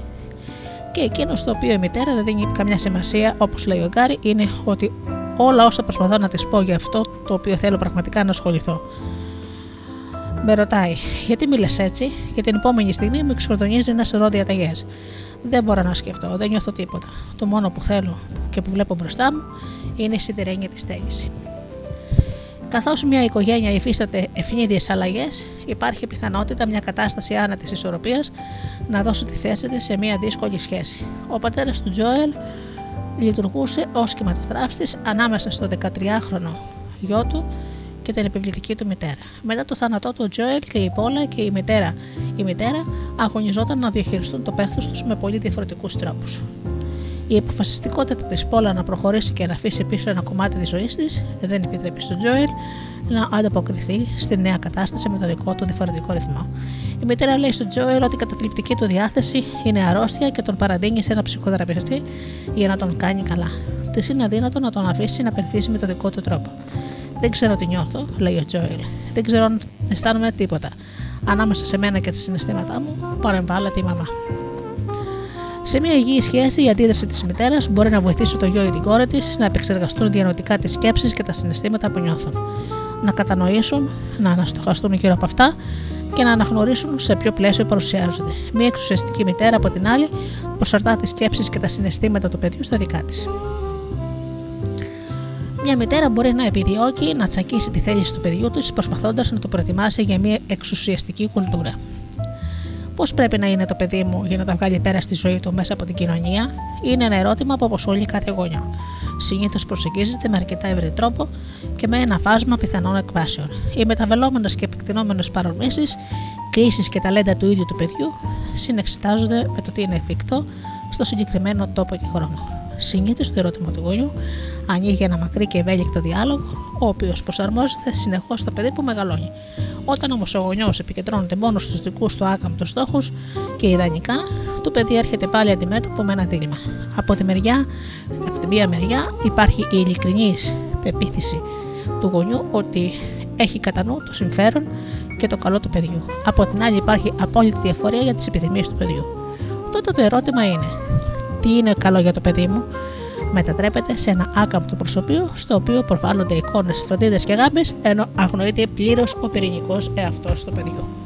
S1: και εκείνος στο οποίο η μητέρα δεν δίνει καμιά σημασία, όπως λέει ο Γκάρι, είναι ότι όλα όσα προσπαθώ να της πω για αυτό το οποίο θέλω πραγματικά να ασχοληθώ. Με ρωτάει, γιατί μιλε έτσι, και την επόμενη στιγμή μου εξορδονίζει ένας σωρό διαταγέ. Δεν μπορώ να σκεφτώ, δεν νιώθω τίποτα. Το μόνο που θέλω και που βλέπω μπροστά μου είναι η σιδερένια της θέληση. Καθώς μια οικογένεια υφίσταται ευνίδιες αλλαγές, υπάρχει πιθανότητα μια κατάσταση άνα τη ισορροπίας να δώσει τη θέση της σε μια δύσκολη σχέση. Ο πατέρας του Τζόελ λειτουργούσε ως κυματοθράφστη ανάμεσα στο 13χρονο γιο του και την επιβλητική του μητέρα. Μετά το θάνατό του, ο Τζόελ και η Πόλα και η μητέρα, η μητέρα αγωνιζόταν να διαχειριστούν το πέρθος τους με πολύ διαφορετικούς τρόπους. Η αποφασιστικότητα της Πόλα να προχωρήσει και να αφήσει πίσω ένα κομμάτι της ζωής της δεν επιτρέπει στον Τζόελ να ανταποκριθεί στη νέα κατάσταση με το δικό του διαφορετικό ρυθμό. Η μητέρα λέει στον Τζόελ ότι η καταθλιπτική του διάθεση είναι αρρώστια και τον παραδίνει σε ένα ψυχοθεραπευτή για να τον κάνει καλά. Τη είναι αδύνατο να τον αφήσει να πενθήσει με το δικό του τρόπο. Δεν ξέρω τι νιώθω, λέει ο Τζόελ. Δεν ξέρω αν αισθάνομαι τίποτα. Ανάμεσα σε μένα και τα συναισθήματά μου, παρεμβάλλεται η μαμά. Σε μια υγιή σχέση, η αντίδραση της μητέρας μπορεί να βοηθήσει το γιο ή την κόρη της να επεξεργαστούν διανοητικά τις σκέψεις και τα συναισθήματα που νιώθουν. Να κατανοήσουν, να αναστοχαστούν γύρω από αυτά και να αναγνωρίσουν σε ποιο πλαίσιο παρουσιάζονται. Μια εξουσιαστική μητέρα, από την άλλη, προσαρτά τις σκέψεις και τα συναισθήματα του παιδιού στα δικά της. Μια μητέρα μπορεί να επιδιώκει να τσακίσει τη θέληση του παιδιού της, προσπαθώντας να το προετοιμάσει για μια εξουσιαστική κουλτούρα. Πώς πρέπει να είναι το παιδί μου για να τα βγάλει πέρα στη ζωή του μέσα από την κοινωνία, είναι ένα ερώτημα που αποσχολεί κάθε γονιό. Συνήθως προσεγγίζεται με αρκετά ευρύ τρόπο και με ένα φάσμα πιθανών εκβάσεων. Οι μεταβαλλόμενες και επεκτηνόμενες παρορμήσεις, κλήσεις και ταλέντα του ίδιου του παιδιού συνεξετάζονται με το τι είναι εφικτό στο συγκεκριμένο τόπο και χρόνο. Συνήθως το ερώτημα του γονιού ανοίγει ένα μακρύ και ευέλικτο διάλογο, ο οποίος προσαρμόζεται συνεχώς στο παιδί που μεγαλώνει. Όταν όμως ο γονιός επικεντρώνεται μόνο στους δικούς του άκαμπτους στόχους και ιδανικά, το παιδί έρχεται πάλι αντιμέτωπο με ένα δίλημα. Από τη, μεριά, από τη μία μεριά υπάρχει η ειλικρινή πεποίθηση του γονιού ότι έχει κατά νου το συμφέρον και το καλό του παιδιού. Από την άλλη υπάρχει απόλυτη διαφορία για τις επιθυμίες του παιδιού. Τότε το ερώτημα είναι, τι είναι καλό για το παιδί μου, μετατρέπεται σε ένα άκαμπτο προσωπείο στο οποίο προβάλλονται εικόνες, φροντίδες και γάμπες, ενώ αγνοείται πλήρως ο πυρηνικός εαυτός του παιδιού.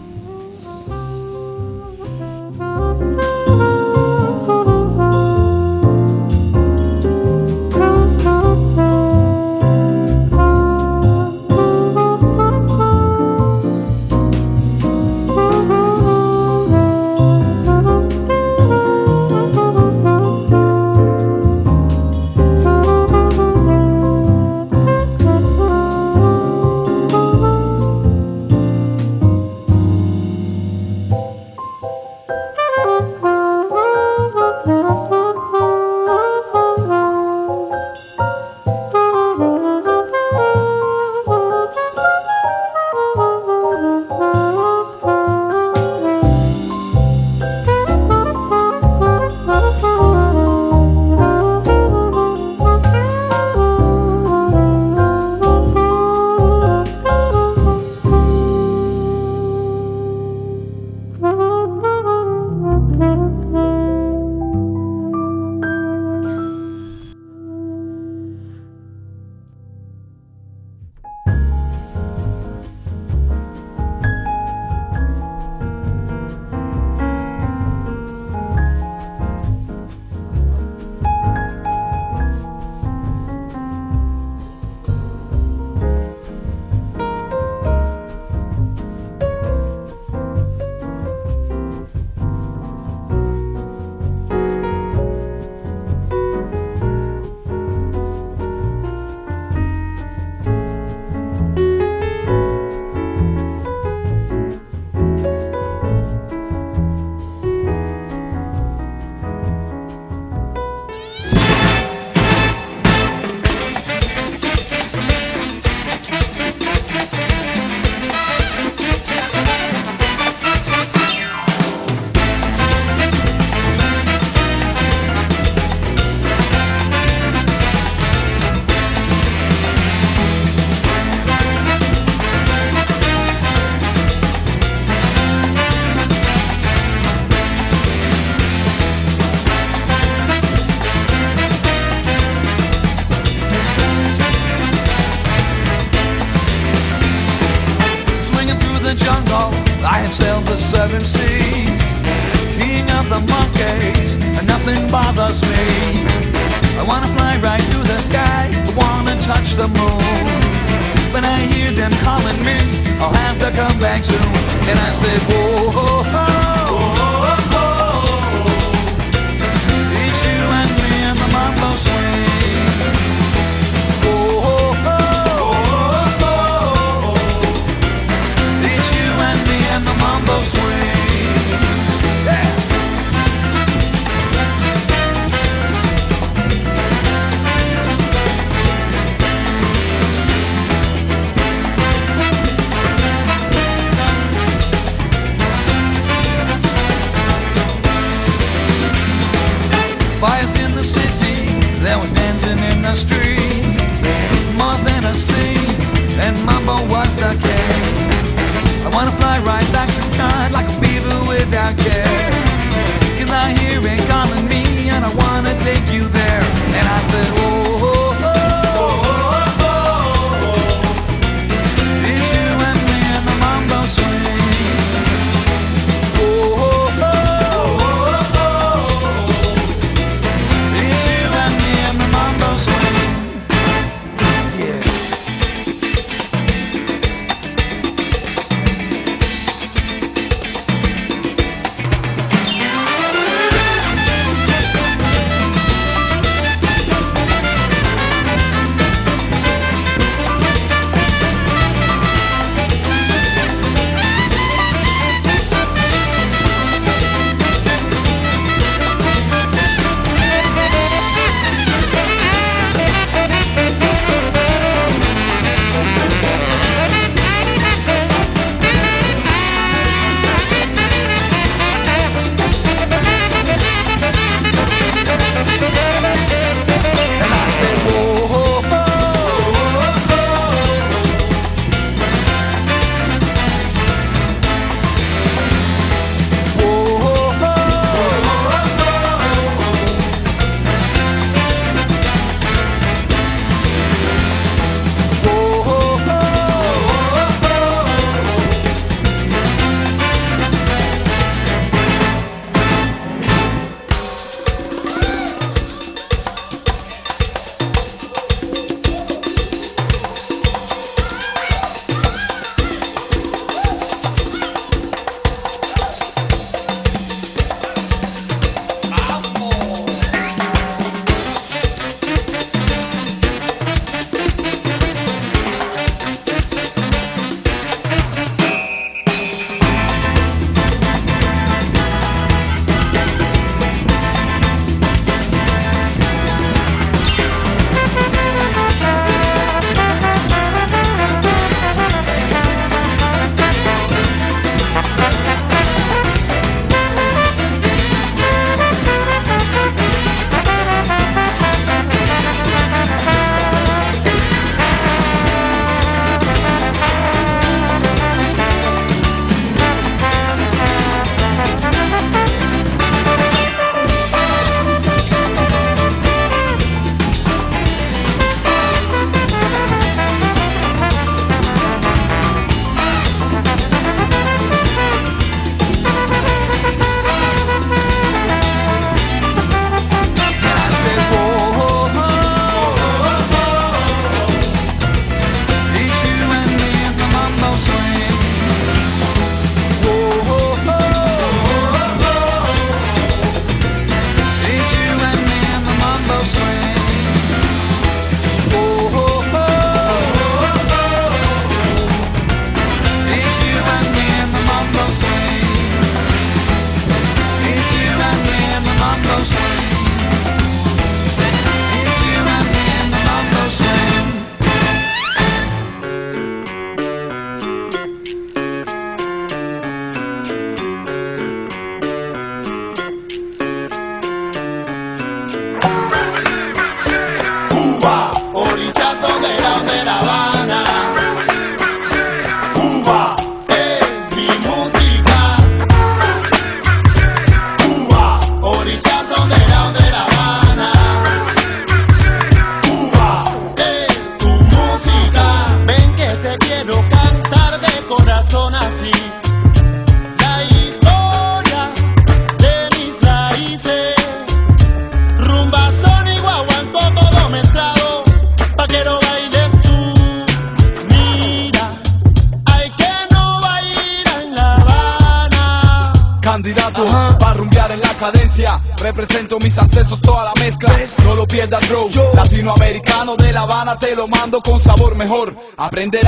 S4: Aprende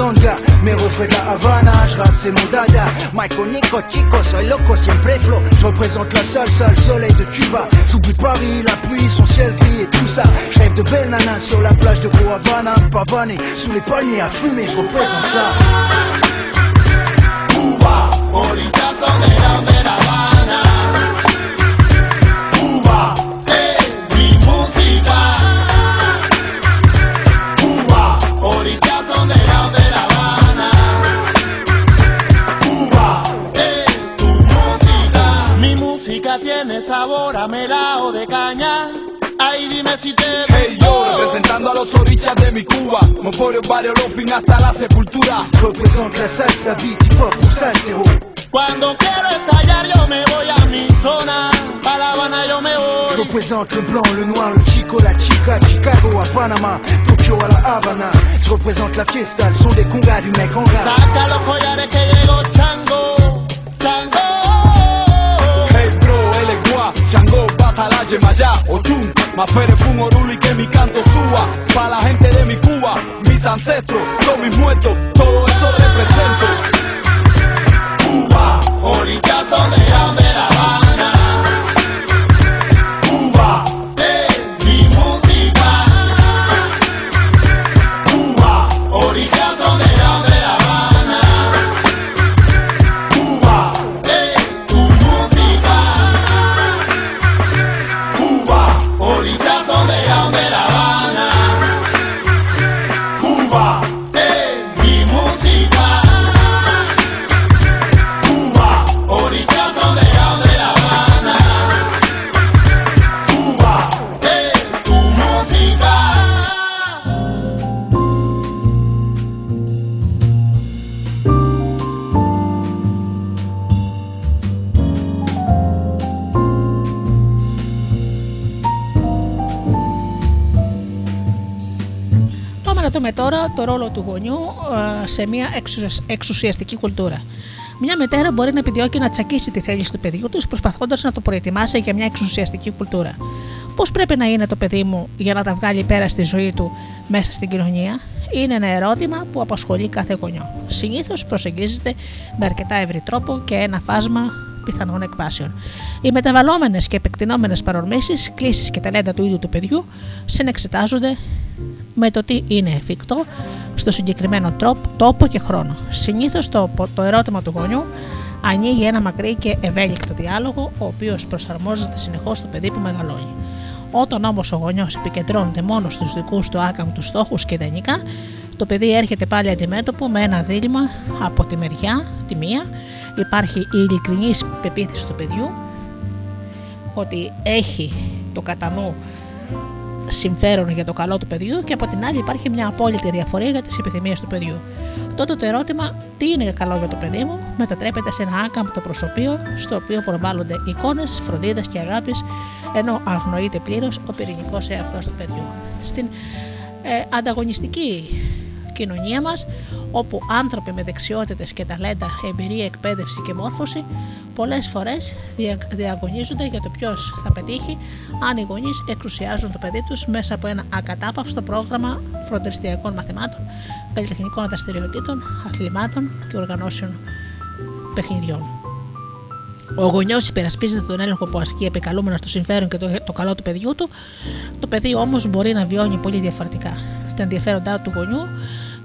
S4: refrains de la Havana, j'rappe, c'est mon dada. Michael Nico, chico, soy loco, siempre flow. J'représente la salsa, le soleil de Cuba. J'oublie Paris, la pluie, son ciel gris et tout ça. J'rêve de belles nanas sur la plage de Gros Havana. Sous les palmiers à fumer, j'représente ça.
S5: Cuba,
S6: sabor a melao de caña. Ay, dime si te
S5: Hey yo, representando a los orillas de mi Cuba. Moforio, barrio, fin hasta la sepultura.
S4: J'représente la ça, zéro.
S6: Cuando quiero estallar yo me voy a mi zona. Pa' La Habana yo me voy.
S4: J'représente le blanc, le noir, le chico, la chica, Chicago à Panama, Tokyo à la Havana. J'représente la fiesta, le son des congas du mec en.
S6: Saca los collares que llegó. Chango.
S5: Guá, Chango, Batala, Yemayá, Ochun, Mafere, Fun, Oruli, que mi canto suba. Pa' la gente de mi Cuba, mis ancestros, todos mis muertos, todo eso represento. Cuba, orillas underground de
S1: δούμε τώρα το ρόλο του γονιού ε, σε μια εξουσιασ- εξουσιαστική κουλτούρα. Μια μητέρα μπορεί να επιδιώκει να τσακίσει τη θέληση του παιδιού της, προσπαθώντας να το προετοιμάσει για μια εξουσιαστική κουλτούρα. Πώς πρέπει να είναι το παιδί μου για να τα βγάλει πέρα στη ζωή του μέσα στην κοινωνία, είναι ένα ερώτημα που απασχολεί κάθε γονιό. Συνήθως προσεγγίζεται με αρκετά ευρύ τρόπο και ένα φάσμα πιθανών εκβάσεων. Οι μεταβαλλόμενες και επεκτηνόμενες παρορμήσεις, κλήσεις και ταλέντα του ίδιου του παιδιού συνεξετάζονται με το τι είναι εφικτό στο συγκεκριμένο τρόπο, τόπο και χρόνο. Συνήθως το, το ερώτημα του γονιού ανοίγει ένα μακρύ και ευέλικτο διάλογο, ο οποίος προσαρμόζεται συνεχώς στο παιδί που μεγαλώνει. Όταν όμως ο γονιός επικεντρώνεται μόνο στους δικούς του άκαμπτους στόχους και ιδανικά, το παιδί έρχεται πάλι αντιμέτωπο με ένα δίλημα από τη μεριά, τη μία, υπάρχει η ειλικρινής πεποίθηση του παιδιού ότι έχει το κατά νου συμφέρον για το καλό του παιδιού και από την άλλη υπάρχει μια απόλυτη διαφορία για τις επιθυμίες του παιδιού. Τότε το ερώτημα τι είναι καλό για το παιδί μου μετατρέπεται σε ένα άκαμπτο προσωπείο στο οποίο προβάλλονται εικόνες φροντίδα και αγάπης ενώ αγνοείται πλήρως ο πυρηνικός εαυτός του παιδιού. Στην ε, ανταγωνιστική κοινωνία μας όπου άνθρωποι με δεξιότητες και ταλέντα, εμπειρία, εκπαίδευση και μόρφωση πολλές φορές δια, διαγωνίζονται για το ποιος θα πετύχει αν οι γονείς εξουσιάζουν το παιδί τους μέσα από ένα ακατάπαυστο πρόγραμμα φροντιστηριακών μαθημάτων, καλλιτεχνικών δραστηριοτήτων, αθλημάτων και οργανώσεων παιχνιδιών. Ο γονιός υπερασπίζεται τον έλεγχο που ασκεί επικαλούμενο στο συμφέρον και το, το καλό του παιδιού του, το παιδί όμως μπορεί να βιώνει πολύ διαφορετικά. Τα ενδιαφέροντά του γονιού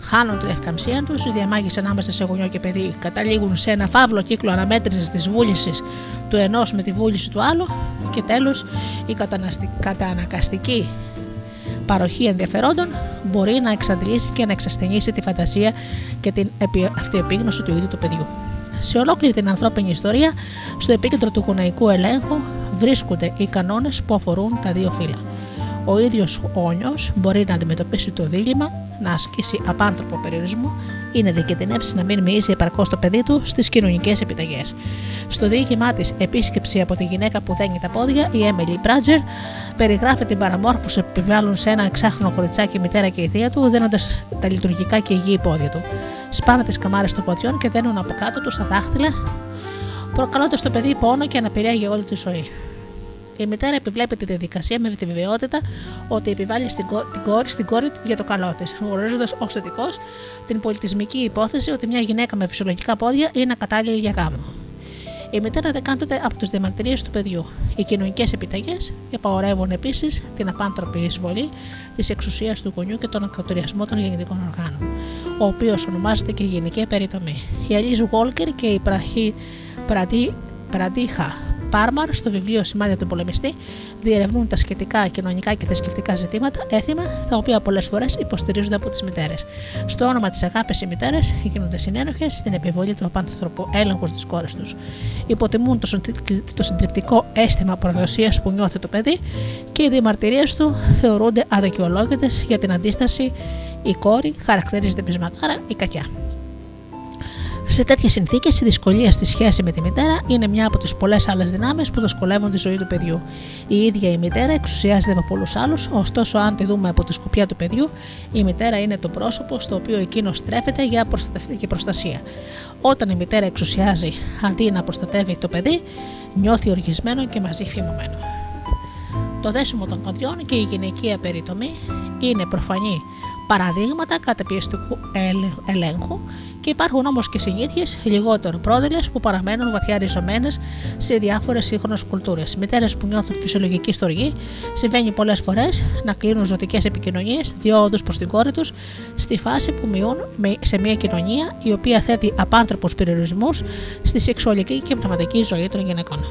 S1: χάνουν την ευκαμψία τους, οι διαμάχε ανάμεσα σε γονιό και παιδί καταλήγουν σε ένα φαύλο κύκλο αναμέτρησης της βούλησης του ενός με τη βούληση του άλλου και τέλος η καταναστη- κατανακαστική παροχή ενδιαφερόντων μπορεί να εξαντλήσει και να εξασθενήσει τη φαντασία και την επι- αυτοεπίγνωση του ίδιου του παιδιού. Σε ολόκληρη την ανθρώπινη ιστορία, στο επίκεντρο του γονεϊκού ελέγχου βρίσκονται οι κανόνες που αφορούν τα δύο φύλλα. Ο ίδιος ο όνιο μπορεί να αντιμετωπίσει το δίλημα, να ασκήσει απάνθρωπο περιορισμό ή να διακινδυνεύσει να μην μοιήσει επαρκώς το παιδί του στις κοινωνικές επιταγές. Στο διήγημά της Επίσκεψη από τη γυναίκα που δένει τα πόδια, η Έμιλι Πράτζερ περιγράφει την παραμόρφωση που επιβάλλουν σε ένα εξάχρονο κοριτσάκι η μητέρα και η θεία του, δένοντας τα λειτουργικά και υγιή πόδια του. Σπάνε τις καμάρες των ποδιών και δένουν από κάτω τους τα δάχτυλα, προκαλώντας το παιδί πόνο και αναπηρία για όλη τη ζωή. Η μητέρα επιβλέπει τη διαδικασία με τη βεβαιότητα ότι επιβάλλει στην, κο- την κόρη στην κόρη για το καλό της, γνωρίζοντας ως θετικό την πολιτισμική υπόθεση ότι μια γυναίκα με φυσιολογικά πόδια είναι ακατάλληλη για γάμο. Η μητέρα δεκάντοτε από τις διαμαρτυρίες του παιδιού. Οι κοινωνικές επιταγές απαγορεύουν επίσης την απάνθρωπη εισβολή της εξουσίας του γονιού και τον ακροτηριασμό των γεννητικών οργάνων, ο οποίος ονομάζεται και γενική περιτομή. Η Αλίζ Βόλκερ και η Πραχή Πρατή- Πρατίχα Πάρμαρ στο βιβλίο Σημάδια του Πολεμιστή διερευνούν τα σχετικά κοινωνικά και θρησκευτικά ζητήματα, έθιμα, τα οποία πολλές φορές υποστηρίζονται από τις μητέρες. Στο όνομα της αγάπης, οι μητέρες γίνονται συνένοχες στην επιβολή του απάνθρωπου έλεγχου στις κόρες τους. Υποτιμούν το, συντρι- το συντριπτικό αίσθημα προδοσία που νιώθει το παιδί και οι διαμαρτυρίες του θεωρούνται αδικαιολόγητες για την αντίσταση. Η κόρη χαρακτηρίζεται πεισματάρα ή κακιά. Σε τέτοιες συνθήκες, η δυσκολία στη σχέση με τη μητέρα είναι μια από τις πολλές άλλες δυνάμεις που δυσκολεύουν τη ζωή του παιδιού. Η ίδια η μητέρα εξουσιάζεται από πολλούς άλλους, ωστόσο, αν τη δούμε από τη σκοπιά του παιδιού, η μητέρα είναι το πρόσωπο στο οποίο εκείνος στρέφεται για προστατευτική προστασία. Όταν η μητέρα εξουσιάζει αντί να προστατεύει το παιδί, νιώθει οργισμένο και μαζί φημωμένο. Το δέσιμο των ποδιών και η γυναικεία περιτομή είναι προφανή παραδείγματα καταπιεστικού ελ- ελέγχου και υπάρχουν όμως και συνήθειες λιγότερο πρόδειλες που παραμένουν βαθιά ριζωμένες σε διάφορες σύγχρονες κουλτούρες. Μητέρες που νιώθουν φυσιολογική στοργή συμβαίνει πολλές φορές να κλείνουν ζωτικές επικοινωνίες διώδους προς την κόρη τους στη φάση που μειούν με- σε μια κοινωνία η οποία θέτει απάνθρωπους περιορισμούς στη σεξουαλική και πνευματική ζωή των γυναικών.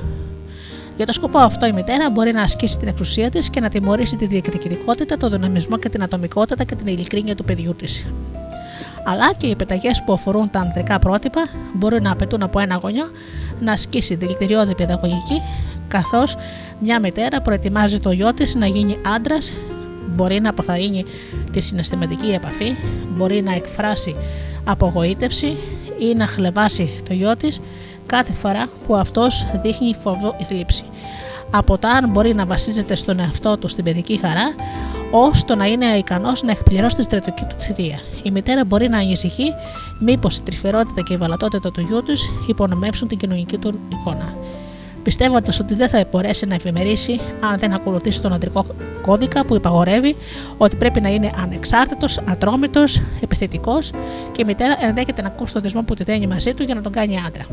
S1: Για το σκοπό αυτό, η μητέρα μπορεί να ασκήσει την εξουσία της και να τιμωρήσει τη διεκδικητικότητα, τον δυναμισμό και την ατομικότητα και την ειλικρίνεια του παιδιού της. Αλλά και οι επιταγέ που αφορούν τα ανδρικά πρότυπα μπορεί να απαιτούν από ένα γονιό να ασκήσει δηλητηριώδη παιδαγωγική, καθώς μια μητέρα προετοιμάζει το γιο της να γίνει άντρας, μπορεί να αποθαρρύνει τη συναισθηματική επαφή, μπορεί να εκφράσει απογοήτευση ή να χλεβάσει το γιο της κάθε φορά που αυτός δείχνει φόβο ή θλίψη. Από τα αν μπορεί να βασίζεται στον εαυτό του στην παιδική χαρά, ως το να είναι ικανός να εκπληρώσει τη στρατιωτική του θητεία. Η μητέρα μπορεί να ανησυχεί μήπως η τρυφερότητα και η βαλατότητα του γιού τους υπονομεύσουν την κοινωνική του εικόνα. Πιστεύοντας ότι δεν θα μπορέσει να εφημερίσει αν δεν ακολουθήσει τον αντρικό κώδικα που υπαγορεύει ότι πρέπει να είναι ανεξάρτητος, ατρόμητος, επιθετικός και η μητέρα ενδέχεται να ακούσει τον δεσμό που τη δένει μαζί του για να τον κάνει άντρα.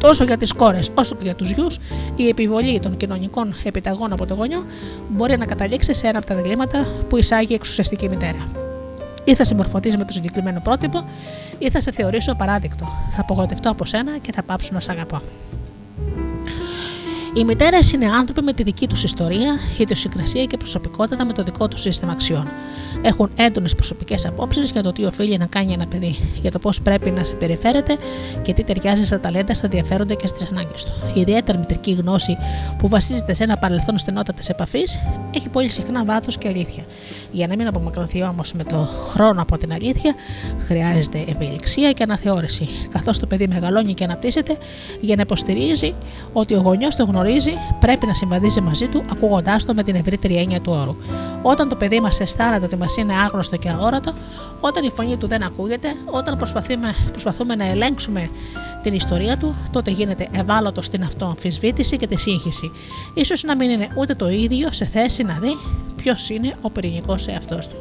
S1: Τόσο για τις κόρες όσο και για τους γιους, η επιβολή των κοινωνικών επιταγών από το γονιό μπορεί να καταλήξει σε ένα από τα διλήμματα που εισάγει η εξουσιαστική μητέρα. Ή θα συμμορφωθεί με το συγκεκριμένο πρότυπο, ή θα σε θεωρήσω παράδεικτο. Θα απογοητευτώ από σένα και θα πάψω να σε αγαπώ. Οι μητέρε είναι άνθρωποι με τη δική τους ιστορία, ιδιοσυγκρασία και προσωπικότητα με το δικό τους σύστημα αξιών. Έχουν έντονες προσωπικές απόψεις για το τι οφείλει να κάνει ένα παιδί, για το πώς πρέπει να συμπεριφέρεται και τι ταιριάζει στα ταλέντα, στα ενδιαφέροντα και στις ανάγκες του. Η ιδιαίτερη μητρική γνώση που βασίζεται σε ένα παρελθόν στενότατη επαφής έχει πολύ συχνά βάθος και αλήθεια. Για να μην απομακρυνθεί όμως με το χρόνο από την αλήθεια, χρειάζεται ευελιξία και αναθεώρηση, καθώς το παιδί μεγαλώνει και αναπτύσσεται για να υποστηρίζει ότι ο γονιός το γνωρίζει, πρέπει να συμβαδίζει μαζί του, ακούγοντάς το με την ευρύτερη έννοια του όρου. Όταν το παιδί μας αισθάνεται ότι μας είναι άγνωστο και αόρατο, όταν η φωνή του δεν ακούγεται, όταν προσπαθούμε, προσπαθούμε να ελέγξουμε την ιστορία του, τότε γίνεται ευάλωτος στην αυτοαμφισβήτηση και τη σύγχυση. Ίσως να μην είναι ούτε το ίδιο σε θέση να δει ποιος είναι ο πυρηνικός εαυτός του.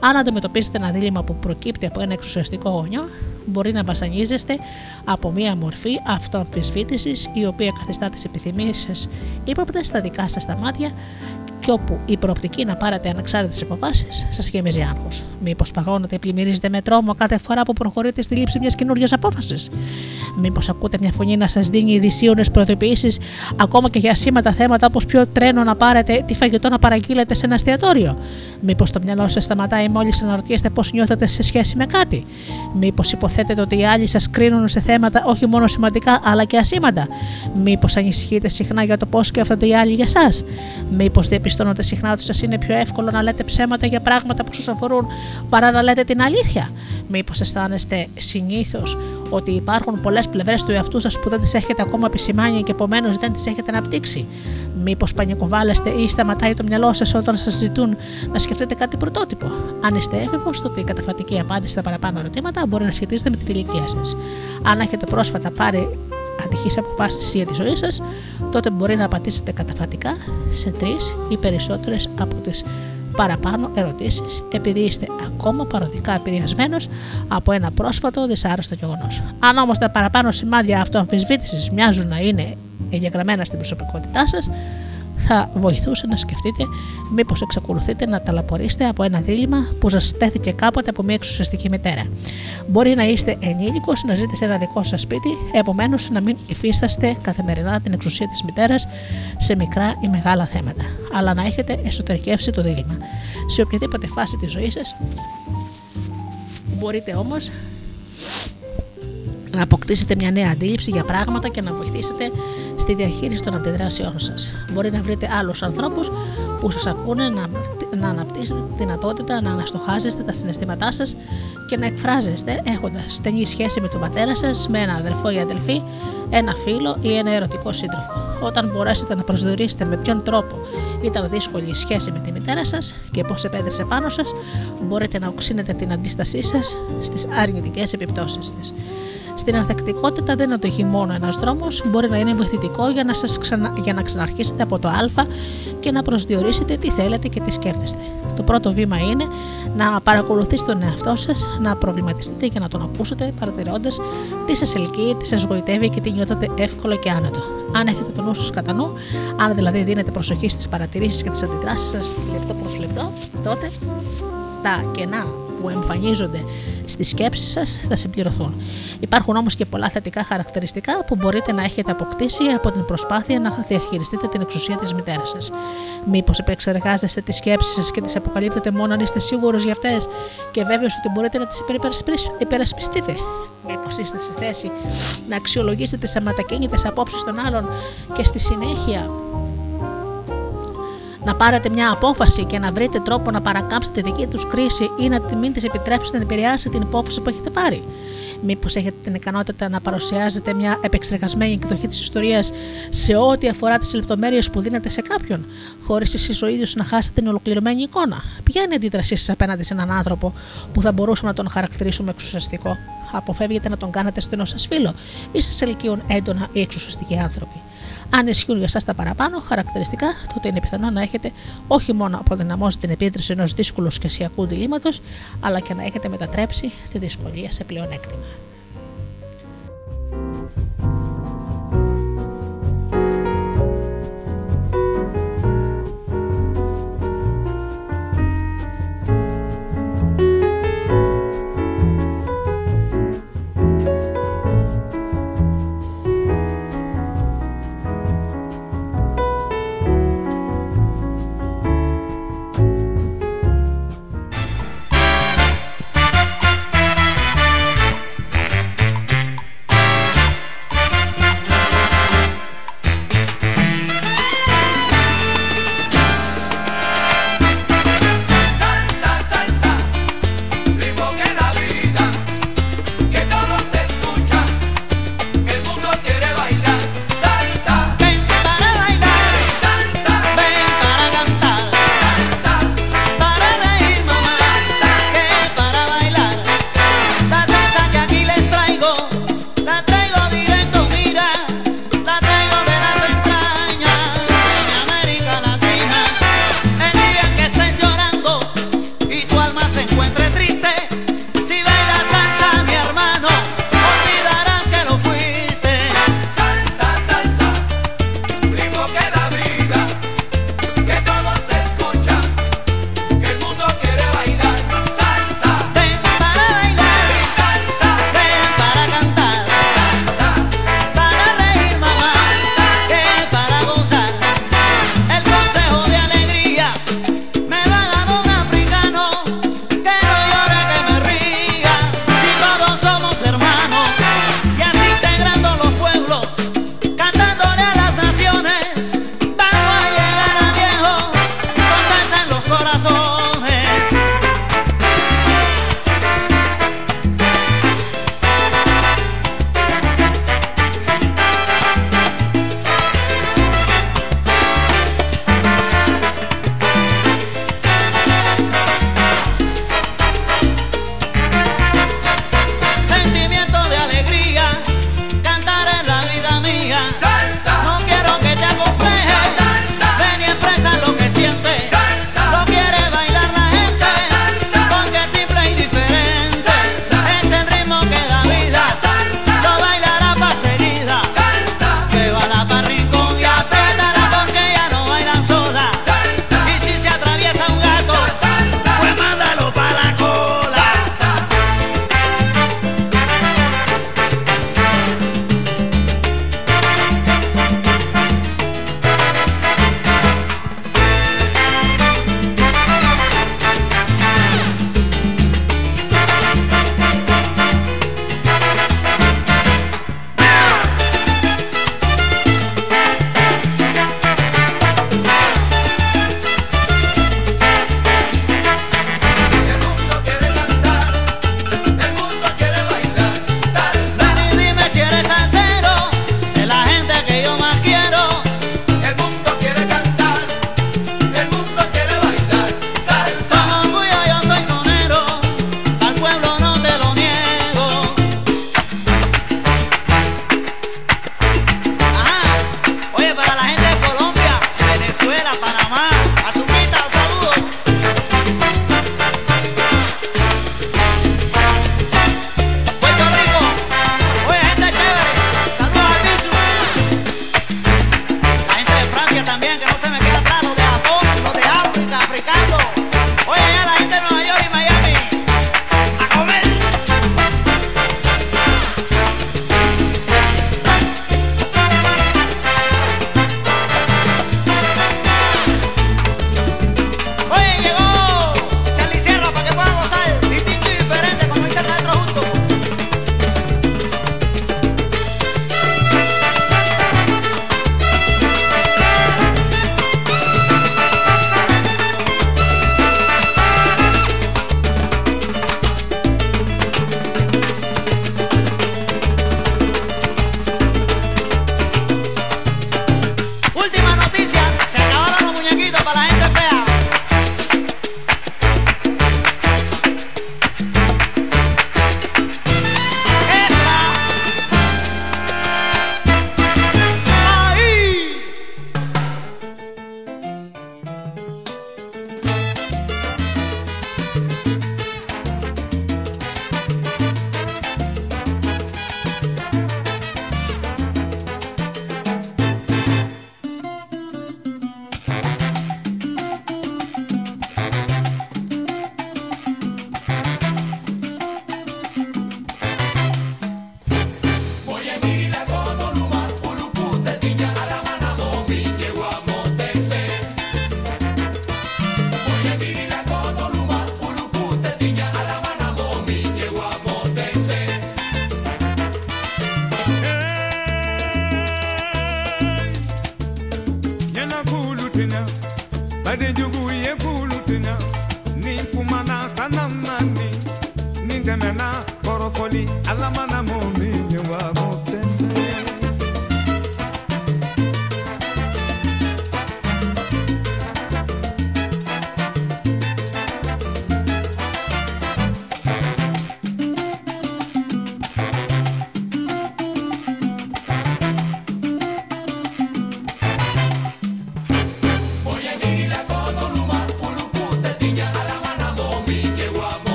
S1: Αν αντιμετωπίζετε ένα δίλημα που προκύπτει από ένα εξουσιαστικό γονιό, μπορεί να βασανίζεστε από μία μορφή αυτοαμφισβήτησης η οποία καθιστά τις επιθυμίες σας ύποπτες στα δικά σας τα μάτια και όπου η προοπτική να πάρετε ανεξάρτητες αποφάσεις σας γεμίζει άγχος. Μήπως παγώνετε ή πλημμυρίζετε με τρόμο κάθε φορά που προχωρείτε στη λήψη μιας καινούργια απόφασης; Μήπως ακούτε μια φωνή να σας δίνει ειδησίωνες προειδοποιήσεις ακόμα και για σήματα θέματα όπως ποιο τρένο να πάρετε, τι φαγητό να παραγγείλετε σε ένα εστιατόριο; Μήπως το μυαλό σας σταματάει μόλις αναρωτιέστε πώς νιώθετε σε σχέση με κάτι; Μήπως υποθέτετε ότι οι άλλοι σας κρίνουν σε θέματα όχι μόνο σημαντικά αλλά και ασήμαντα. Μήπως ανησυχείτε συχνά για το πώς σκέφτονται οι άλλοι για εσά. Μήπως διαπιστώνετε συχνά ότι σας είναι πιο εύκολο να λέτε ψέματα για πράγματα που σας αφορούν παρά να λέτε την αλήθεια; Μήπως αισθάνεστε συνήθως ότι υπάρχουν πολλές πλευρές του εαυτού σας που δεν τις έχετε ακόμα επισημάνει και επομένως δεν τις έχετε αναπτύξει. Μήπως πανικοβάλλεστε ή σταματάει το μυαλό σας όταν σας ζητούν να σκεφτείτε κάτι πρωτότυπο. Αν είστε έφηβος, τότε η καταφατική απάντηση στα παραπάνω ερωτήματα μπορεί να σχετίζεται με την ηλικία σας. Αν έχετε πρόσφατα πάρει ατυχεί αποφάσεις για τη ζωή σας, τότε μπορεί να απαντήσετε καταφατικά σε τρεις ή περισσότερες από τις παραπάνω ερωτήσεις, επειδή είστε ακόμα παροδικά επηρεασμένος από ένα πρόσφατο δυσάρεστο γεγονός. Αν όμως τα παραπάνω σημάδια αυτοαμφισβήτησης μοιάζουν να είναι εγγεγραμμένα στην προσωπικότητά σας, θα βοηθούσε να σκεφτείτε μήπως εξακολουθείτε να ταλαπορήσετε από ένα δίλημα που σας στέθηκε κάποτε από μια εξουσιαστική μητέρα. Μπορεί να είστε ενήλικος, να ζείτε σε ένα δικό σας σπίτι, επομένως να μην υφίσταστε καθημερινά την εξουσία της μητέρας σε μικρά ή μεγάλα θέματα, αλλά να έχετε εσωτερικεύσει το δίλημα. Σε οποιαδήποτε φάση της ζωής σας, μπορείτε όμως να αποκτήσετε μια νέα αντίληψη για πράγματα και να βοηθήσετε στη διαχείριση των αντιδράσεών σας. Μπορεί να βρείτε άλλους ανθρώπους που σας ακούνε να, να αναπτύσσετε τη δυνατότητα να αναστοχάζεστε τα συναισθήματά σας και να εκφράζεστε έχοντας στενή σχέση με τον πατέρα σας, με ένα αδελφό ή αδελφή, ένα φίλο ή ένα ερωτικό σύντροφο. Όταν μπορέσετε να προσδιορίσετε με ποιον τρόπο ήταν δύσκολη η σχέση με τη μητέρα σας και πώς επέδρεσε πάνω σας, μπορείτε να οξύνετε την αντίστασή σας στις αρνητικές επιπτώσεις της. Στην ανθεκτικότητα δεν αντοχεί μόνο ένας δρόμος, μπορεί να είναι βοηθητικό για να, σας ξανα... για να ξαναρχίσετε από το Α και να προσδιορίσετε τι θέλετε και τι σκέφτεστε. Το πρώτο βήμα είναι να παρακολουθήσετε τον εαυτό σας, να προβληματιστείτε και να τον ακούσετε, παρατηρώντας τι σας ελκύει, τι σας γοητεύει και τι νιώθετε εύκολο και άνετο. Αν έχετε τον νου σας κατά νου, αν δηλαδή δίνετε προσοχή στις παρατηρήσεις και τις αντιδράσεις σας λεπτό προς λεπτό, τότε τα κενά που εμφανίζονται στις σκέψεις σας θα συμπληρωθούν. Υπάρχουν όμως και πολλά θετικά χαρακτηριστικά που μπορείτε να έχετε αποκτήσει από την προσπάθεια να διαχειριστείτε την εξουσία της μητέρας σας. Μήπως επεξεργάζεστε τις σκέψεις σας και τις αποκαλύπτετε μόνο αν είστε σίγουρος για αυτές και βέβαιος ότι μπορείτε να τις υπερασπιστείτε. Μήπως είστε σε θέση να αξιολογήσετε τις αματακίνητες απόψεις των άλλων και στη συνέχεια να πάρετε μια απόφαση και να βρείτε τρόπο να παρακάμψετε τη δική τους κρίση ή να μην της επιτρέψετε να επηρεάσει την υπόθεση που έχετε πάρει. Μήπως έχετε την ικανότητα να παρουσιάζετε μια επεξεργασμένη εκδοχή της ιστορίας σε ό,τι αφορά τις λεπτομέρειες που δίνετε σε κάποιον, χωρίς εσείς ο ίδιος να χάσετε την ολοκληρωμένη εικόνα; Ποια είναι η αντίδρασή σας απέναντι σε έναν άνθρωπο που θα μπορούσαμε να τον χαρακτηρίσουμε εξουσιαστικό; Αποφεύγετε να τον κάνετε στενό σας φίλο ή σας ελκύουν έντονα οι εξουσιαστικοί άνθρωποι. Αν ισχύουν για εσάς τα παραπάνω χαρακτηριστικά, τότε είναι πιθανό να έχετε όχι μόνο αποδυναμώσει την επίδραση ενός δύσκολου σχεσιακού διλήμματος, αλλά και να έχετε μετατρέψει τη δυσκολία σε πλεονέκτημα.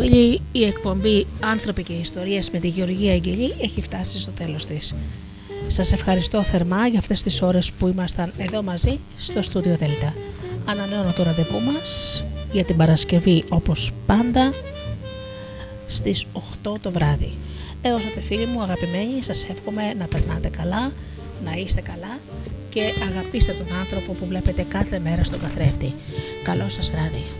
S1: Φίλοι, η εκπομπή «Άνθρωποι και Ιστορίες» με τη Γεωργία Αγγελή έχει φτάσει στο τέλος της. Σας ευχαριστώ θερμά για αυτές τις ώρες που ήμασταν εδώ μαζί στο στούντιο Δέλτα. Ανανεώνω το ραντεβού μας για την Παρασκευή όπως πάντα στις 8 το βράδυ. Έως τότε φίλοι μου αγαπημένοι σας εύχομαι να περνάτε καλά, να είστε καλά και αγαπήστε τον άνθρωπο που βλέπετε κάθε μέρα στον καθρέφτη. Καλό σας βράδυ.